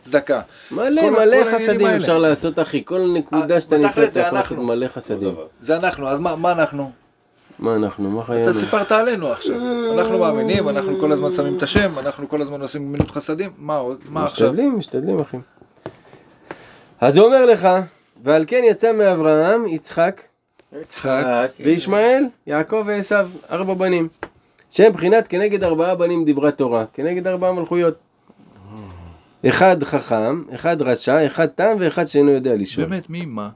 צדקה. מלא כל- מלא חסדים. אפשר לעשות אחי, כל נקודה אה, שאתה נמצא אתה זה יכול לעשות אנחנו. מלא חסדים. זה אנחנו, אז מה מה אנחנו? מה אנחנו, מה אתה חיינו? סיפרת עלינו עכשיו. אנחנו מאמינים, אנחנו כל הזמן שמים את השם, אנחנו כל הזמן עושים גמילות חסדים, מה עוד? מה עכשיו? משתדלים, משתדלים אחי. אז הוא אומר לך, ועל כן יצא מאברהם, יצחק יצחק, וישמעאל, יעקב ועשו, ארבע בנים. שהם בחינת כנגד ארבעה בנים דיברה תורה, כנגד ארבעה מלכויות. אחד חכם, אחד רשע, אחד תם ואחד שאינו יודע לשאול. באמת, מי מה?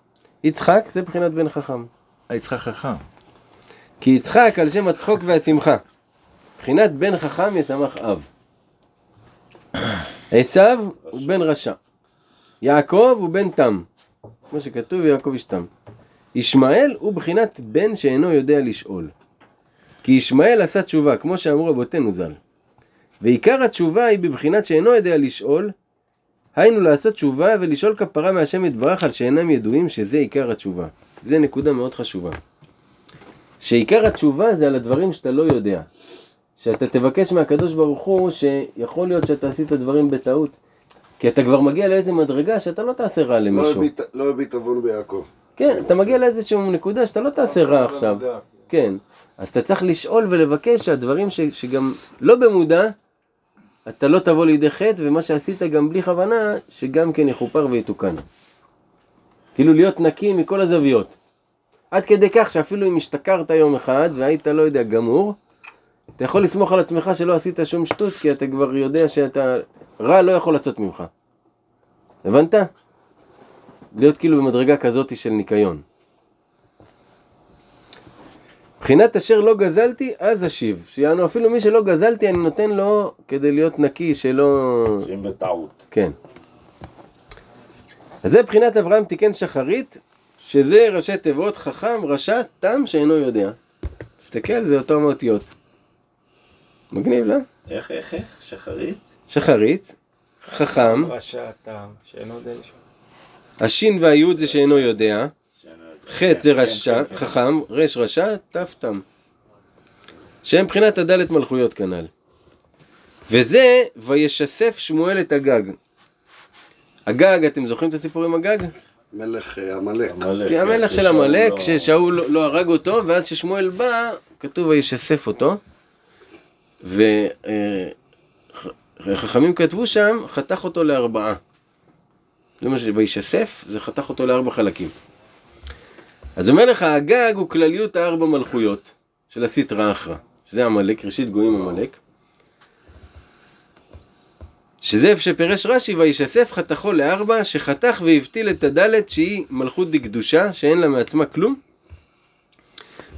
יצחק זה בחינת בן חכם. אה, יצחק חכם. כי יצחק על שם הצחוק והשמחה. בחינת בן חכם ישמח אב. עשו הוא בן רשע. יעקב הוא בן תם. כמו שכתוב יעקב איש תם. ישמעאל הוא בחינת בן שאינו יודע לשאול. כי ישמעאל עשה תשובה, כמו שאמרו רבותינו ז"ל. ועיקר התשובה היא בבחינת שאינו יודע לשאול, היינו לעשות תשובה ולשאול כפרה מהשם יתברך על שאינם ידועים שזה עיקר התשובה. זה נקודה מאוד חשובה. שעיקר התשובה זה על הדברים שאתה לא יודע. שאתה תבקש מהקדוש ברוך הוא שיכול להיות שאתה עשית דברים בטעות. כי אתה כבר מגיע לאיזה מדרגה שאתה לא תעשה רע לא למישהו. לא הביט עוון ביעקב. כן, אתה מגיע לאיזשהו נקודה שאתה לא תעשה רע עכשיו. כן. אז אתה צריך לשאול ולבקש שהדברים ש, שגם לא במודע, אתה לא תבוא לידי חטא, ומה שעשית גם בלי כוונה, שגם כן יכופר ויתוקן. כאילו להיות נקי מכל הזוויות. עד כדי כך שאפילו אם השתכרת יום אחד והיית לא יודע גמור, אתה יכול לסמוך על עצמך שלא עשית שום שטות, כי אתה כבר יודע שאתה... רע לא יכול לצאת ממך. הבנת? להיות כאילו במדרגה כזאת של ניקיון. בחינת אשר לא גזלתי, אז אשיב. שיענו, אפילו מי שלא גזלתי, אני נותן לו כדי להיות נקי, שלא... שאם בטעות. כן. אז זה בחינת אברהם תיקן שחרית, שזה ראשי תיבות חכם, רשע, תם שאינו יודע. תסתכל, זה אותם האותיות. מגניב, לא? איך, איך, איך? שחרית? שחרית, חכם, רשע טעם, שאינו יודע לשאול. השין והיוד זה שאינו יודע. חטא זה כן, רשע, כן, כן. חכם, רש רשע, תו תם. שהם מבחינת הדלת מלכויות כנ"ל. וזה, וישסף שמואל את הגג. הגג, אתם זוכרים את הסיפור עם הגג? מלך אה, עמלק. כי כן, המלך של עמלק, לא- ששאול לא- לא הרג אותו, ואז כששמואל בא, כתוב וישסף אותו. וחכמים כתבו שם, חתך אותו לארבעה. זה מה ש... וישסף, זה חתך אותו לארבע חלקים. אז אומר לך, הגג הוא כלליות הארבע מלכויות של הסטרא אחרא, שזה עמלק, ראשית גויים עמלק. שזה שפירש רש"י, וישסף חתכו לארבע, שחתך והבטיל את הדלת שהיא מלכות דקדושה, שאין לה מעצמה כלום,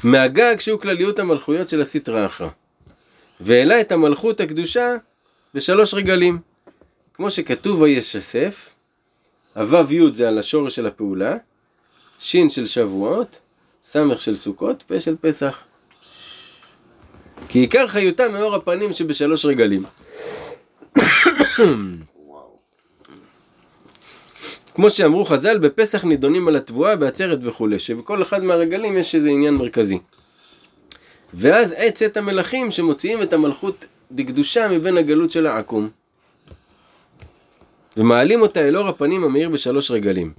מהגג שהוא כלליות המלכויות של הסטרא אחרא. והעלה את המלכות הקדושה בשלוש רגלים. כמו שכתוב וישסף, הוו י' זה על השורש של הפעולה, ש' של שבועות, ס' של סוכות, פ' של פסח. כי עיקר חיותה מאור הפנים שבשלוש רגלים. כמו שאמרו חז"ל, בפסח נידונים על התבואה, בעצרת וכולי, שבכל אחד מהרגלים יש איזה עניין מרכזי. ואז עץ עת המלכים שמוציאים את המלכות דקדושה מבין הגלות של העכו"ם. ומעלים אותה אל אור הפנים המאיר בשלוש רגלים.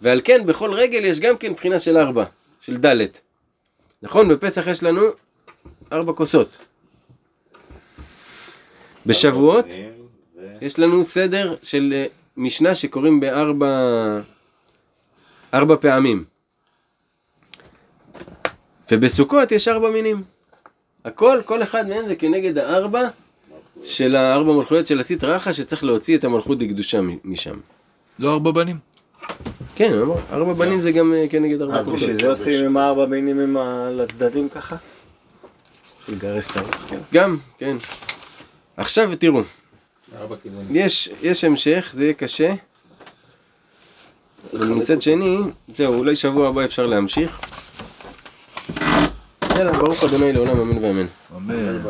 ועל כן בכל רגל יש גם כן בחינה של ארבע, של ד'. נכון? בפסח יש לנו ארבע כוסות. בשבועות יש לנו סדר של אה, משנה שקוראים בארבע ארבע פעמים. ובסוכות יש ארבע מינים. הכל, כל אחד מהם זה כנגד הארבע של הארבע מלכויות של הסטרא אחא שצריך להוציא את המלכות דקדושה משם. לא ארבע בנים. כן, ארבע בנים זה גם אה, כנגד ארבע אז כוסות. בשביל זה עושים עם הארבע מינים עם ה- לצדדים ככה? לגרש את ה... גם, כן. עכשיו תראו. יש, יש המשך, זה יהיה קשה. אבל מצד שני, זהו, אולי שבוע הבא אפשר להמשיך. יאללה, ברוך אדוני לעולם אמן ואמן. אמן.